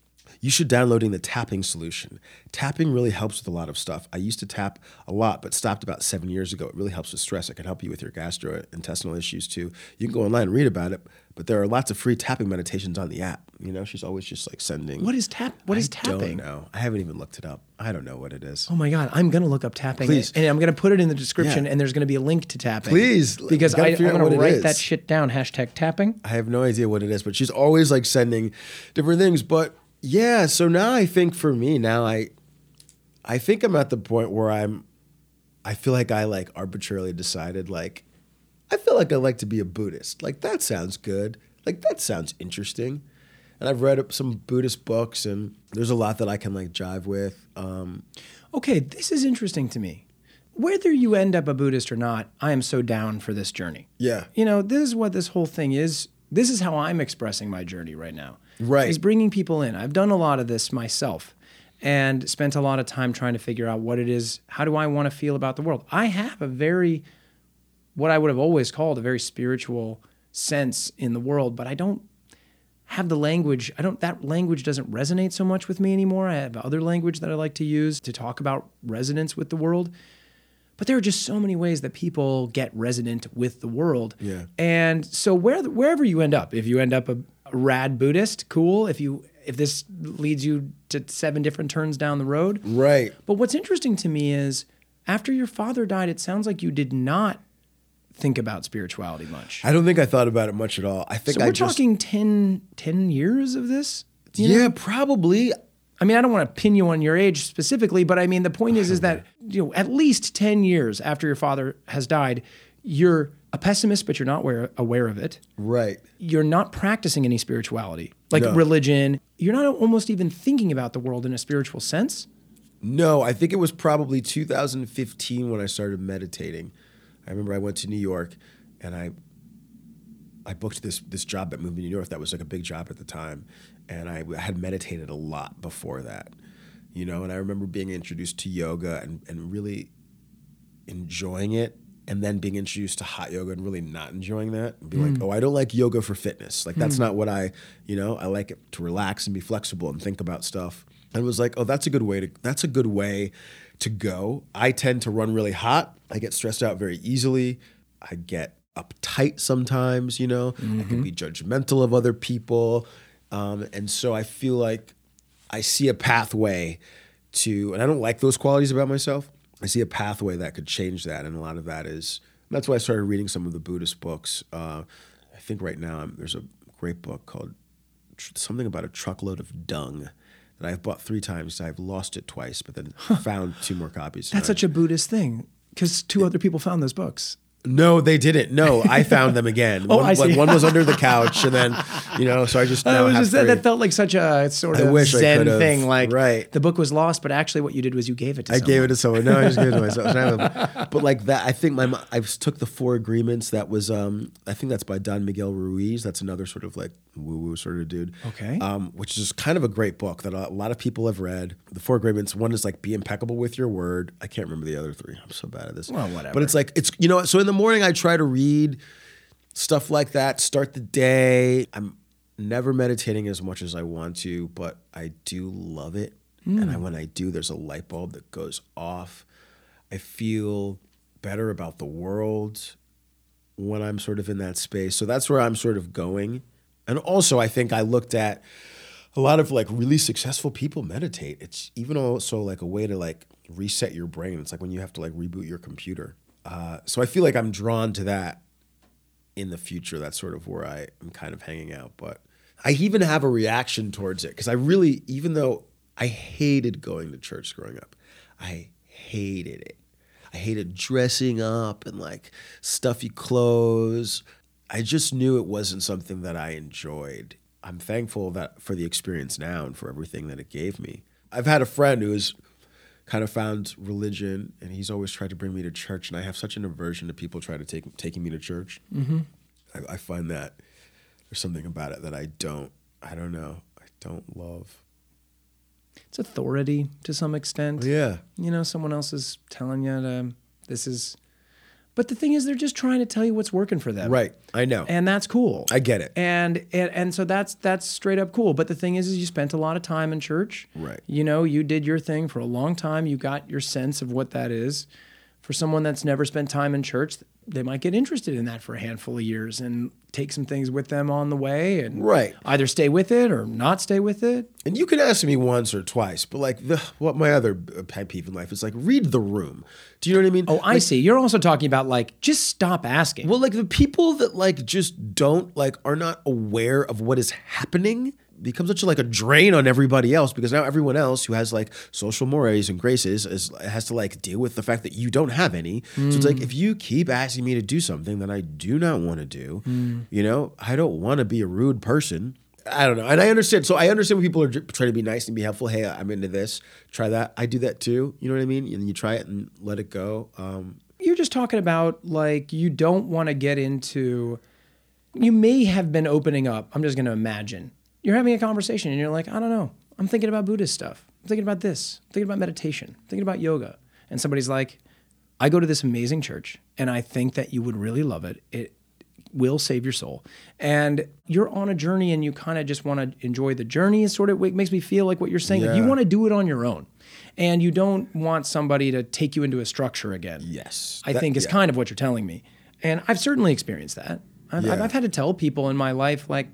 You should downloading the tapping solution. Tapping really helps with a lot of stuff. I used to tap a lot, but stopped about seven years ago. It really helps with stress. It can help you with your gastrointestinal issues too. You can go online and read about it, but there are lots of free tapping meditations on the app. You know, she's always just like sending. What is tap? What is I tapping? Don't know. I haven't even looked it up. I don't know what it is. Oh my god, I'm gonna look up tapping, Please. and I'm gonna put it in the description, Yeah. and there's gonna be a link to tapping. Please, because I, I'm gonna write that shit down. Hashtag tapping. I have no idea what it is, but she's always like sending different things. But yeah, so now I think for me now I I think I'm at the point where I'm I feel like I like arbitrarily decided like I feel like I like to be a Buddhist. Like that sounds good. Like that sounds interesting. And I've read some Buddhist books and there's a lot that I can like jive with. Um, Okay, this is interesting to me. Whether you end up a Buddhist or not, I am so down for this journey. yeah. You know, this is what this whole thing is. This is how I'm expressing my journey right now. Right. Is bringing people in. I've done a lot of this myself and spent a lot of time trying to figure out what it is, how do I want to feel about the world? I have a very what I would have always called a very spiritual sense in the world, but I don't have the language. I don't that language doesn't resonate so much with me anymore. I have other language that I like to use to talk about resonance with the world. But there are just so many ways that people get resonant with the world. Yeah. And so where wherever you end up, if you end up a, a rad Buddhist, cool. If you if this leads you to seven different turns down the road, Right. but what's interesting to me is after your father died, it sounds like you did not think about spirituality much. I don't think I thought about it much at all. I think so I we're just talking 10, 10 years of this? you know? Yeah, probably. I mean, I don't want to pin you on your age specifically, but I mean, the point is, is that you know, at least ten years after your father has died, you're a pessimist, but you're not aware, aware of it. Right. You're not practicing any spirituality, like No. religion. You're not almost even thinking about the world in a spiritual sense. No, I think it was probably 2015 when I started meditating. I remember I went to New York and I I booked this this job moved to New York that was like a big job at the time and I had meditated a lot before that. You know, and I remember being introduced to yoga and, and really enjoying it and then being introduced to hot yoga and really not enjoying that and be like, mm. oh, I don't like yoga for fitness. Like that's mm. not what I, you know, I like it to relax and be flexible and think about stuff. And it was like, oh, that's a good way to that's a good way to go. I tend to run really hot. I get stressed out very easily. I get uptight sometimes, you know. I can mm-hmm. be judgmental of other people. Um, and so I feel like I see a pathway to, and I don't like those qualities about myself. I see a pathway that could change that, and a lot of that is. That's why I started reading some of the Buddhist books. Uh, I think right now I'm, there's a great book called tr- something about a truckload of dung that I've bought three times. I've lost it twice, but then found two more copies. That's such a Buddhist thing because two other people found those books. No, they didn't. No, I found them again. Oh, one, I see. One was under the couch, and then you know. So I just I was just that, that felt like such a sort of zen thing. Like Right. the book was lost, but actually what you did was you gave it to someone. I someone. gave it to someone. No, I just gave it to myself. So now I'm- but like that, I think my I took the Four Agreements. That was, um, I think that's by Don Miguel Ruiz. That's another sort of like woo woo sort of dude. Okay. Um, which is kind of a great book that a lot of people have read. The Four Agreements. One is like be impeccable with your word. I can't remember the other three. I'm so bad at this. Well, whatever. But it's like it's you know. So in the morning, I try to read stuff like that. Start the day. I'm never meditating as much as I want to, but I do love it. And I, when I do, there's a light bulb that goes off. I feel better about the world when I'm sort of in that space. So that's where I'm sort of going. And also, I think I looked at a lot of like really successful people meditate. It's even also like a way to like reset your brain. It's like when you have to like reboot your computer. Uh, so I feel like I'm drawn to that in the future. That's sort of where I am kind of hanging out. But I even have a reaction towards it because I really, even though I hated going to church growing up, I hated it. I hated dressing up and like stuffy clothes. I just knew it wasn't something that I enjoyed. I'm thankful that for the experience now and for everything that it gave me. I've had a friend who's kind of found religion and he's always tried to bring me to church and I have such an aversion to people trying to take taking me to church. Mm-hmm. I, I find that there's something about it that I don't I don't know I don't love. It's authority to some extent. Yeah. You know, someone else is telling you to, this is. But the thing is, they're just trying to tell you what's working for them. Right. I know. And that's cool. I get it. And, and and so that's that's straight up cool. But the thing is, is you spent a lot of time in church. Right. You know, you did your thing for a long time. You got your sense of what that is. For someone that's never spent time in church, they might get interested in that for a handful of years and take some things with them on the way and Right. either stay with it or not stay with it. And you can ask me once or twice, but like the what my other uh, pet peeve in life is like read the room. Do you know what I mean? Oh, I see. You're also talking about like just stop asking. Well, like the people that like just don't like are not aware of what is happening becomes such a, like a drain on everybody else because now everyone else who has like social mores and graces is has to like deal with the fact that you don't have any. So it's like if you keep asking me to do something that I do not want to do, you know, I don't want to be a rude person. I don't know, and I understand. So I understand when people are trying to be nice and be helpful. Hey, I'm into this. Try that. I do that too. You know what I mean? And you try it and let it go. Um, you're just talking about like you don't want to get into you may have been opening up i'm just going to imagine you're having a conversation and you're like i don't know. I'm thinking about buddhist stuff. I'm thinking about this. I'm thinking about meditation. I'm thinking about yoga. And somebody's like i go to this amazing church and i think that you would really love it. It will save your soul. And you're on a journey and you kind of just want to enjoy the journey is sort of what makes me feel like what you're saying. Like you want to do it on your own. And you don't want somebody to take you into a structure again. Yes, I That- think is yeah. kind of what you're telling me. And I've certainly experienced that. I've, I've, Yeah. I've had to tell people in my life, like,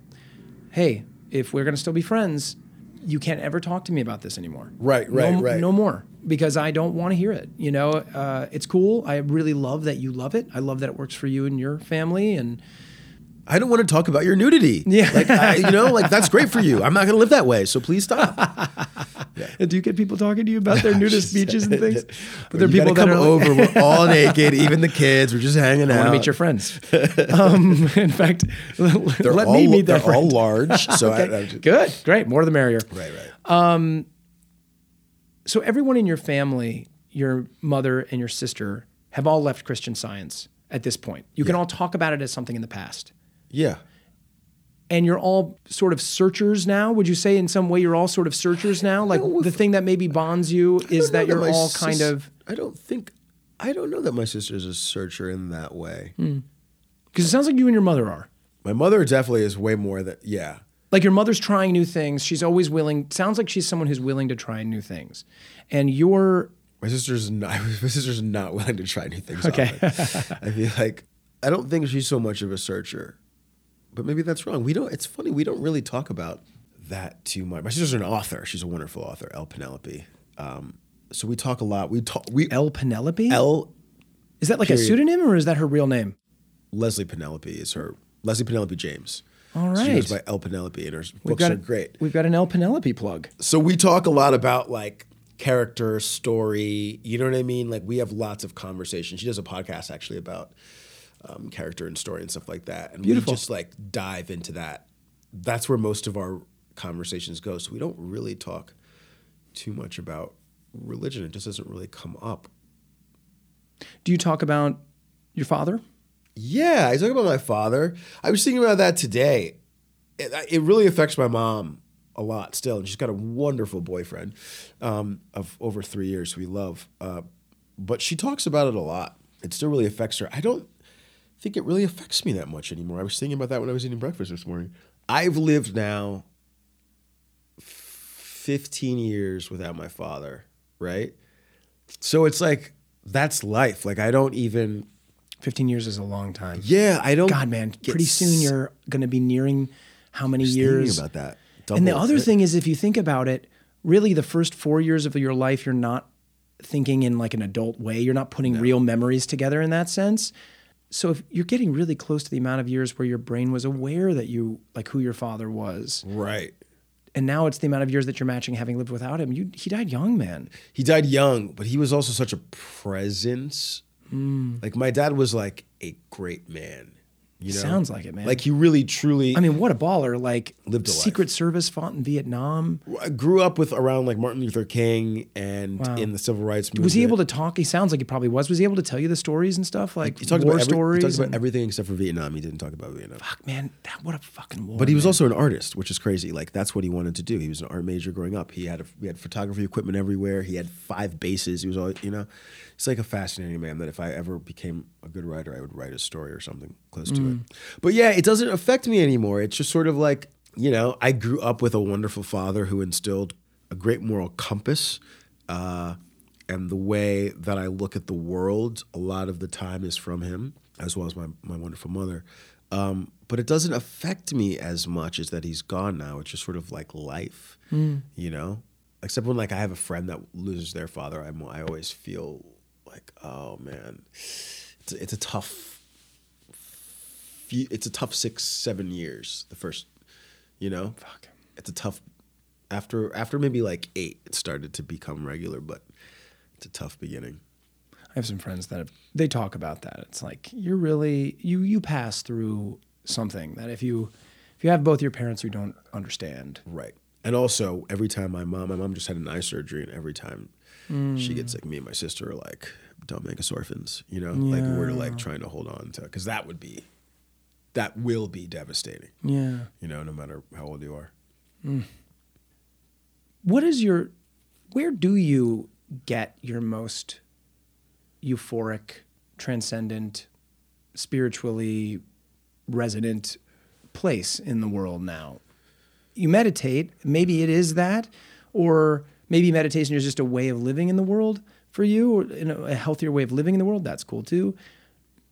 hey, if we're going to still be friends, you can't ever talk to me about this anymore. Right, No- right, right. No more because I don't want to hear it. You know, uh, it's cool. I really love that you love it. I love that it works for you and your family. And I don't want to talk about your nudity. Yeah. Like, I, you know, like that's great for you. I'm not going to live that way. So please stop. do you get people talking to you about their nudist beaches and things? But there are people that come are like, over. We're all naked, even the kids. We're just hanging I out. want to meet your friends. um, in fact, They're let all, me meet their they're all large. So I, Okay, I just, Good, great, more the merrier. right, right. So everyone in your family, your mother and your sister, have all left Christian Science at this point. You can all talk about it as something in the past. Yeah. And you're all sort of searchers now. Would you say in some way you're all sort of searchers now? Like the thing that maybe bonds you is that you're all sis- kind of I don't think. I don't know that my sister's a searcher in that way. Hmm. because it sounds like you and your mother are. My mother definitely is way more that. Yeah. Like your mother's trying new things. She's always willing. Sounds like she's someone who's willing to try new things. And you're My sister's not. My sister's not willing to try new things. Okay. I feel like I don't think she's so much of a searcher, but maybe that's wrong. We don't. It's funny. We don't really talk about that too much. My sister's an author. She's a wonderful author, L. Penelope. Um, so we talk a lot. We talk. We L. Penelope. El is that like a pseudonym or is that her real name? Leslie Penelope is her. Leslie Penelope James. All right. She goes by L. Penelope, and her We've books are great. We've got an L. Penelope plug. So we talk a lot about like character, story. You know what I mean? Like we have lots of conversation. She does a podcast actually about um, character and story and stuff like that. And Beautiful. we just like dive into that that's where most of our conversations go. So we don't really talk too much about religion. It just doesn't really come up. Do you talk about your father? Yeah, I talk about my father. I was thinking about that today. It, it really affects my mom a lot still, and she's got a wonderful boyfriend um, of over three years. We love, uh, but she talks about it a lot. It still really affects her. I don't think it really affects me that much anymore. I was thinking about that when I was eating breakfast this morning. I've lived now 15 years without my father, right? So it's like that's life. Like I don't even 15 years is a long time. yeah, I don't God, man, pretty soon you're going to be nearing how many thinking years? about that. and the other right? thing is, if you think about it, really the first four years of your life, you're not thinking in like an adult way. You're not putting real memories together in that sense. So if you're getting really close to the amount of years where your brain was aware that you like who your father was, Right. and now it's the amount of years that you're matching having lived without him. You he died young, man. He died young, but he was also such a presence. Hmm. Like my dad was like a great man. You know, Sounds like it, man. Like he really, truly. I mean, what a baller! Like Lived a life. Secret Service fought in Vietnam. I grew up with around like Martin Luther King and Wow. in the civil rights movement. Was he able to talk? He sounds like he probably was. Was he able to tell you the stories and stuff like He talked war about every, stories? He talked about and- everything except for Vietnam. He didn't talk about Vietnam. Fuck, man, that, what a fucking war! But he was man. also an artist, which is crazy. Like that's what he wanted to do. He was an art major growing up. He had a, we had photography equipment everywhere. He had five bases. He was all you know. He's like a fascinating man. That if I ever became a good writer, I would write a story or something close to it. But yeah, it doesn't affect me anymore. It's just sort of like you know, I grew up with a wonderful father who instilled a great moral compass. Uh, and the way that I look at the world, a lot of the time is from him, as well as my, my wonderful mother. Um, but it doesn't affect me as much as that he's gone now. It's just sort of like life, you know. Except when like I have a friend that loses their father, I'm I always feel like, oh man, it's a, it's a tough, few, it's a tough six seven years. The first, you know, Fuck. it's a tough. After after maybe like eight, it started to become regular, but it's a tough beginning. I have some friends that have, they talk about that. It's like you're really you you pass through something that if you if you have both your parents who don't understand, Right. And also, every time my mom, my mom just had an eye surgery, and every time she gets sick, me and my sister are like, "Don't make us orphans," you know. Like we're like trying to hold on to, because that would be, that will be devastating, yeah. you know, no matter how old you are. Mm. What is your where do you get your most euphoric, transcendent, spiritually resonant place in the world now? You meditate, maybe it is that, or maybe meditation is just a way of living in the world for you, or in a, a healthier way of living in the world. That's cool too.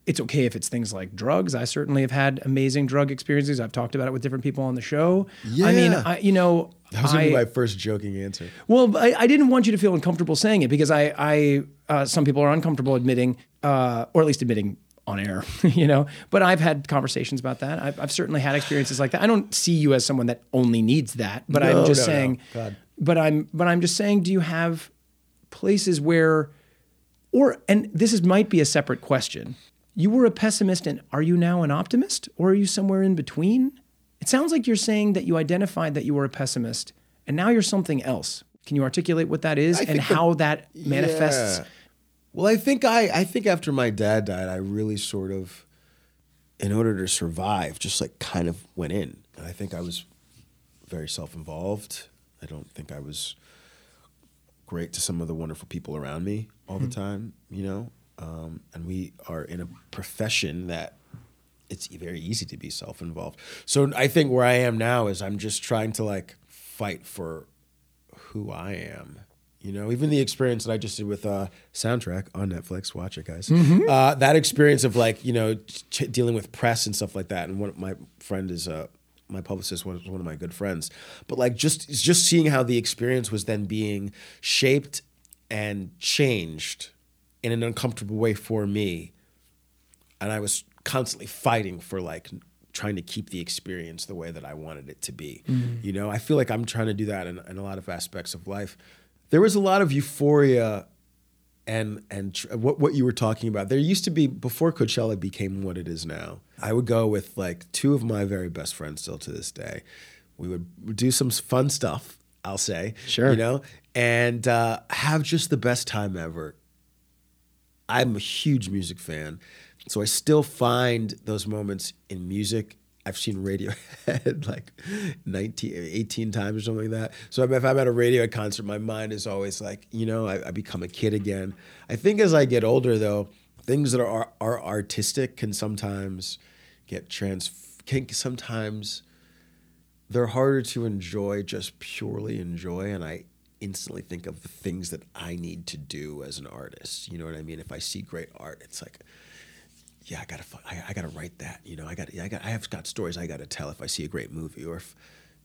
It's okay if it's things like drugs. I certainly have had amazing drug experiences. I've talked about it with different people on the show. Yeah. I mean, I, you know, That was gonna be my first joking answer. well, I, I didn't want you to feel uncomfortable saying it because I, I uh, some people are uncomfortable admitting, uh, or at least admitting on air, you know. But I've had conversations about that. I've, I've certainly had experiences like that. I don't see you as someone that only needs that, but No, I'm just no, no. saying. God. But I'm, but I'm just saying. Do you have places where, or and this is might be a separate question. You were a pessimist, and are you now an optimist, or are you somewhere in between? It sounds like you're saying that you identified that you were a pessimist, and now you're something else. Can you articulate what that is I and how that manifests? Yeah. Well, I think I I think after my dad died, I really sort of, in order to survive, just like kind of went in. And I think I was very self-involved. I don't think I was great to some of the wonderful people around me all the time. You know, um, and we are in a profession that it's very easy to be self-involved. So I think where I am now is I'm just trying to like fight for who I am. You know, even the experience that I just did with uh, soundtrack on Netflix. Watch it, guys. Uh, that experience of like you know ch- dealing with press and stuff like that. And one my friend is uh, my publicist was one of my good friends. But like just just seeing how the experience was then being shaped and changed in an uncomfortable way for me, and I was constantly fighting for like trying to keep the experience the way that I wanted it to be. Mm-hmm. You know, I feel like I'm trying to do that in, in a lot of aspects of life. There was a lot of euphoria and and tr- what what you were talking about. There used to be before Coachella became what it is now. I would go with like two of my very best friends still to this day. We would do some fun stuff. I'll say, Sure. you know, and uh, have just the best time ever. I'm a huge music fan, so I still find those moments in music. I've seen Radiohead like 19, 18 times or something like that. So if I'm at a Radiohead concert, my mind is always like, you know, I, I become a kid again. I think as I get older, though, things that are are artistic can sometimes get trans. Can sometimes they're harder to enjoy just purely enjoy and i instantly think of the things that i need to do as an artist you know what i mean if i see great art it's like yeah i gotta I, I gotta write that you know i gotta i got i have got stories i gotta tell if i see a great movie or if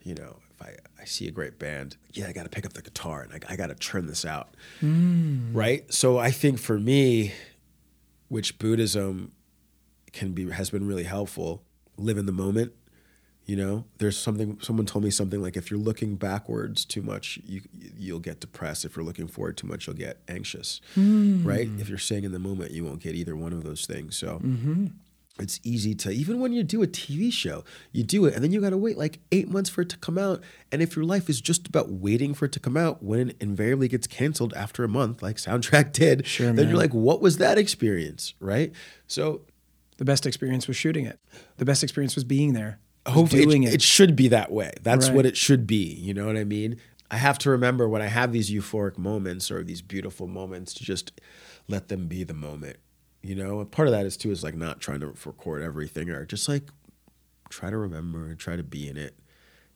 you know if i i see a great band. Yeah i gotta pick up the guitar and i, I gotta turn this out. Mm. Right? So i think for me which buddhism can be has been really helpful live in the moment you know, there's something. Someone told me something like, if you're looking backwards too much, you you'll get depressed. If you're looking forward too much, you'll get anxious. Hmm. Right? If you're staying in the moment, you won't get either one of those things. So. Mm-hmm. It's easy to even when you do a TV show, you do it and then you got to wait like 8 months for it to come out. And if your life is just about waiting for it to come out when it invariably gets canceled after a month like Soundtrack did, Sure, then man. you're like what was that experience, right? So The best experience was shooting it. The best experience was being there. Hopefully doing it, it. it should be that way. That's Right. what it should be. You know what I mean? I have to remember when I have these euphoric moments or these beautiful moments to just let them be the moment. You know, and part of that is too is like not trying to record everything or just like try to remember and try to be in it.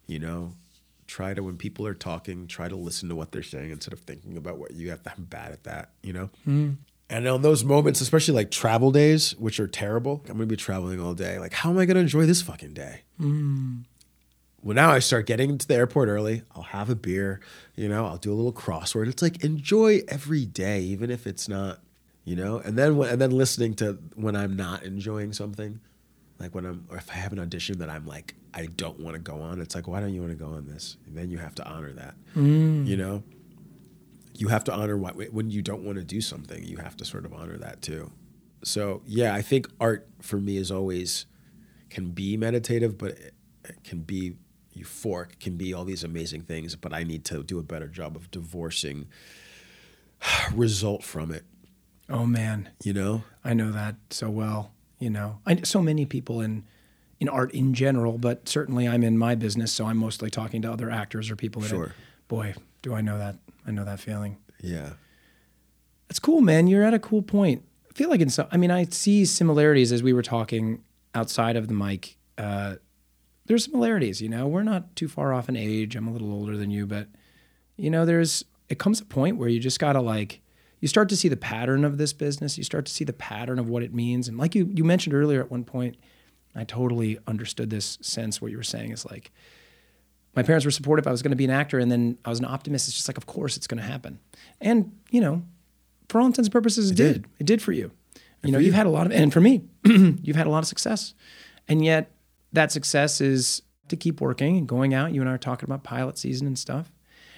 You know, try to when people are talking, try to listen to what they're saying instead of thinking about what you have. To, I'm bad at that. You know. Hmm. And on those moments, especially like travel days, which are terrible, I'm gonna be traveling all day. Like, how am I gonna enjoy this fucking day? Hmm. Well, now I start getting to the airport early. I'll have a beer, you know, I'll do a little crossword. It's like enjoy every day, even if it's not, you know. And then and then listening to when I'm not enjoying something, like when I'm or if I have an audition that I'm like I don't want to go on. It's like why don't you want to go on this? And then you have to honor that, hmm. you know. You have to honor what when you don't want to do something. You have to sort of honor that too. So yeah, I think art for me is always can be meditative, but it, can be euphoric, can be all these amazing things. But I need to do a better job of divorcing result from it. Oh man, You know, I know that so well. You know, I, so many people in in art in general, but certainly I'm in my business, so I'm mostly talking to other actors or people. That Sure. boy, do I know that? I know that feeling. yeah, It's cool, man. You're at a cool point. I feel like in some. I mean, I see similarities as we were talking outside of the mic. Uh, there's similarities. You know, we're not too far off in age. I'm a little older than you, but you know, there's. It comes a point where you just gotta like. You start to see the pattern of this business. You start to see the pattern of what it means, and like you you mentioned earlier at one point, I totally understood this sense. What you were saying is like, my parents were supportive. I was going to be an actor, and then I was an optimist. It's just like, of course, it's going to happen. And you know, for all intents and purposes, it, did. did. It did for you. You know, you've had a lot of, and for me, you've had a lot of success, and yet that success is to keep working and going out. You and I are talking about pilot season and stuff,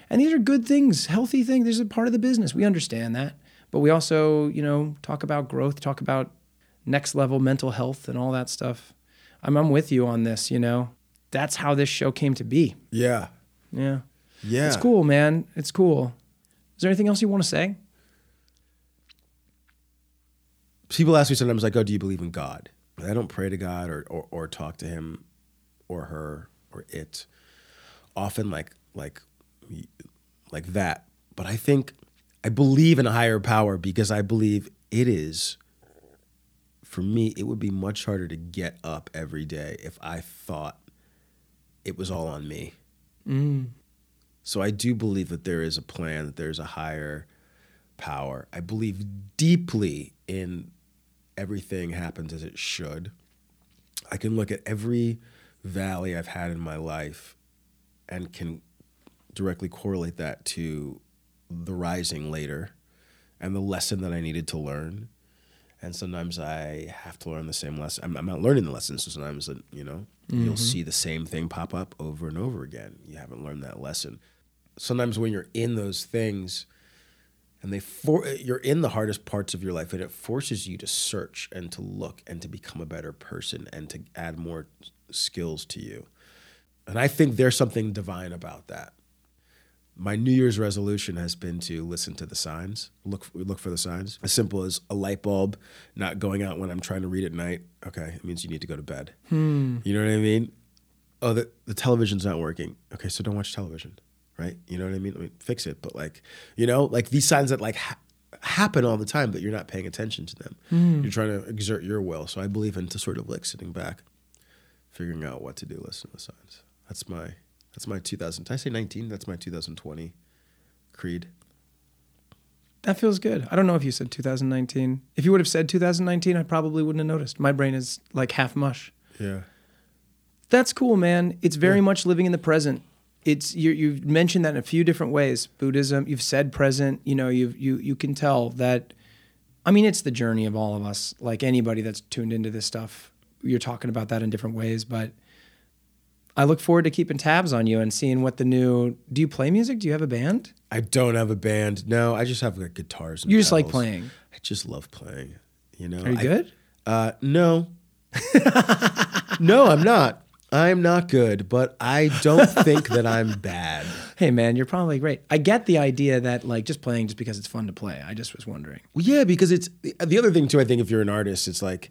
and these are good things, healthy things. These are part of the business. We understand that, but we also, you know, talk about growth, talk about next level mental health and all that stuff. I'm, I'm with you on this. You know, that's how this show came to be. yeah, Yeah. yeah. It's cool, man. It's cool. Is there anything else you want to say? people ask me sometimes like, "Oh, do you believe in God?" I don't pray to God or or, or talk to Him, or her or it. Often like like like that, but I think I believe in a higher power because I believe it is. For me, it would be much harder to get up every day if I thought it was all on me. Mm. So I do believe that there is a plan, that there's a higher power. I believe deeply in everything happens as it should. I can look at every valley I've had in my life and can directly correlate that to the rising later and the lesson that I needed to learn. And sometimes I have to learn the same lesson. I'm, I'm not learning the lesson, so sometimes, uh, you know, you'll see the same thing pop up over and over again. You haven't learned that lesson. Sometimes when you're in those things, and they for you're in the hardest parts of your life and it forces you to search and to look and to become a better person and to add more skills to you and i think there's something divine about that my new year's resolution has been to listen to the signs look look for the signs. As simple as a light bulb not going out when i'm trying to read at night. Okay it means you need to go to bed. Hmm. You know what i mean? Oh the, the television's not working. Okay so don't watch television right? You know what i mean? I mean fix it but like you know like these signs that like ha- happen all the time but you're not paying attention to them. Hmm. You're trying to exert your will. So i believe into sort of like sitting back figuring out what to do listen to the signs. That's my that's my 2000 did i say 19 that's my 2020 creed That feels good. I don't know if you said 2019. If you would have said 2019, I probably wouldn't have noticed. My brain is like half mush. yeah That's cool, man. It's very much living in the present. It's you. You've mentioned that in a few different ways. Buddhism. You've said present. You know. You you you can tell that. I mean, it's the journey of all of us. Like anybody that's tuned into this stuff, you're talking about that in different ways. But I look forward to keeping tabs on you and seeing what the new. Do you play music? Do you have a band? i don't have a band no i just have like guitars and You just like playing. i just love playing you know Are you I- good? Uh, no. no, I'm not. I'm not good, but I don't think that I'm bad. Hey man, you're probably great. I get the idea that like just playing just because it's fun to play. I just was wondering. Well, yeah, because it's the other thing too. I think if you're an artist, it's like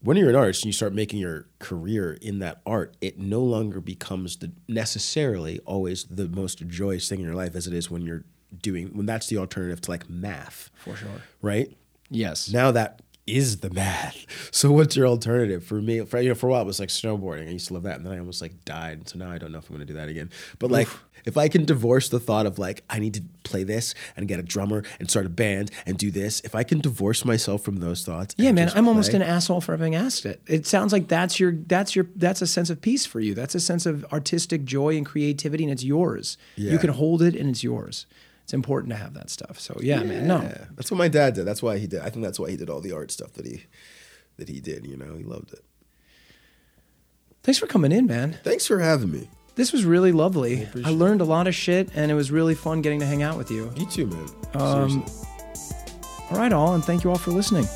when you're an artist and you start making your career in that art, it no longer becomes the necessarily always the most joyous thing in your life as it is when you're doing when that's the alternative to like math, For sure. right? Yes. Now that is the math. So what's your alternative? For me, for you know, for a while it was like snowboarding. I used to love that, and then I almost like died. So now I don't know if I'm going to do that again. But like, if I can divorce the thought of like I need to play this and get a drummer and start a band and do this, if I can divorce myself from those thoughts, Yeah, man, I'm almost an asshole for having asked it. It sounds like that's your that's your that's a sense of peace for you. That's a sense of artistic joy and creativity, and it's yours. You can hold it, and it's yours. It's important to have that stuff. So yeah, man. No, that's what my dad did. That's why he did. I think that's why he did all the art stuff that he that he did. You know, he loved it. thanks for coming in, man. Thanks for having me. This was really lovely. I, appreciate learned a lot of shit, and it was really fun getting to hang out with you. You too, man. Um, Seriously. All right, all, and thank you all for listening.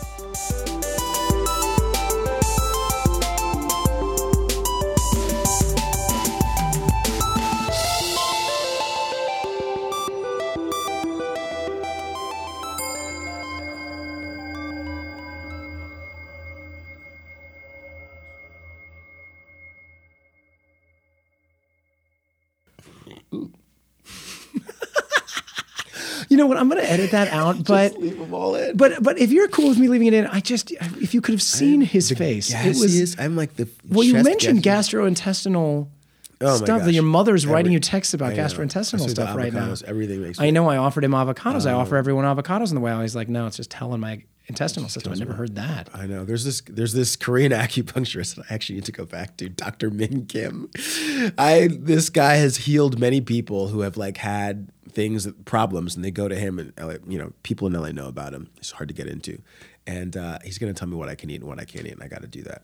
Know what? I'm going to edit that out, but leave them all in. but but if you're cool with me leaving it in, I just if you could have seen his face, it was. I'm like the Well, you mentioned gastrointestinal Oh my stuff that your mother's writing you texts about I gastrointestinal stuff right now. Everything makes I know I offered him avocados. I offer oh. everyone avocados in the way. I was like, no, it's just telling my intestinal system. I never heard that. I know. There's this there's this Korean acupuncturist that I actually need to go back to, Dr. Min Kim. I this guy has healed many people who have like had things problems and they go to him and uh, you know, people in LA know about him. It's hard to get into. And uh, he's gonna tell me what I can eat and what I can't eat, and I gotta do that.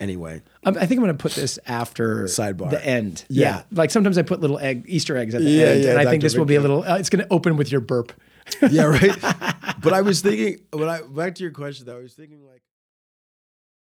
Anyway, I'm, I think I'm going to put this after Sidebar. the end. Yeah. like sometimes I put little egg Easter eggs at the Yeah, end, yeah, and I think Dr. this will be a little. Uh, it's going to open with your burp. yeah, right. but I was thinking when I back to your question though, I was thinking like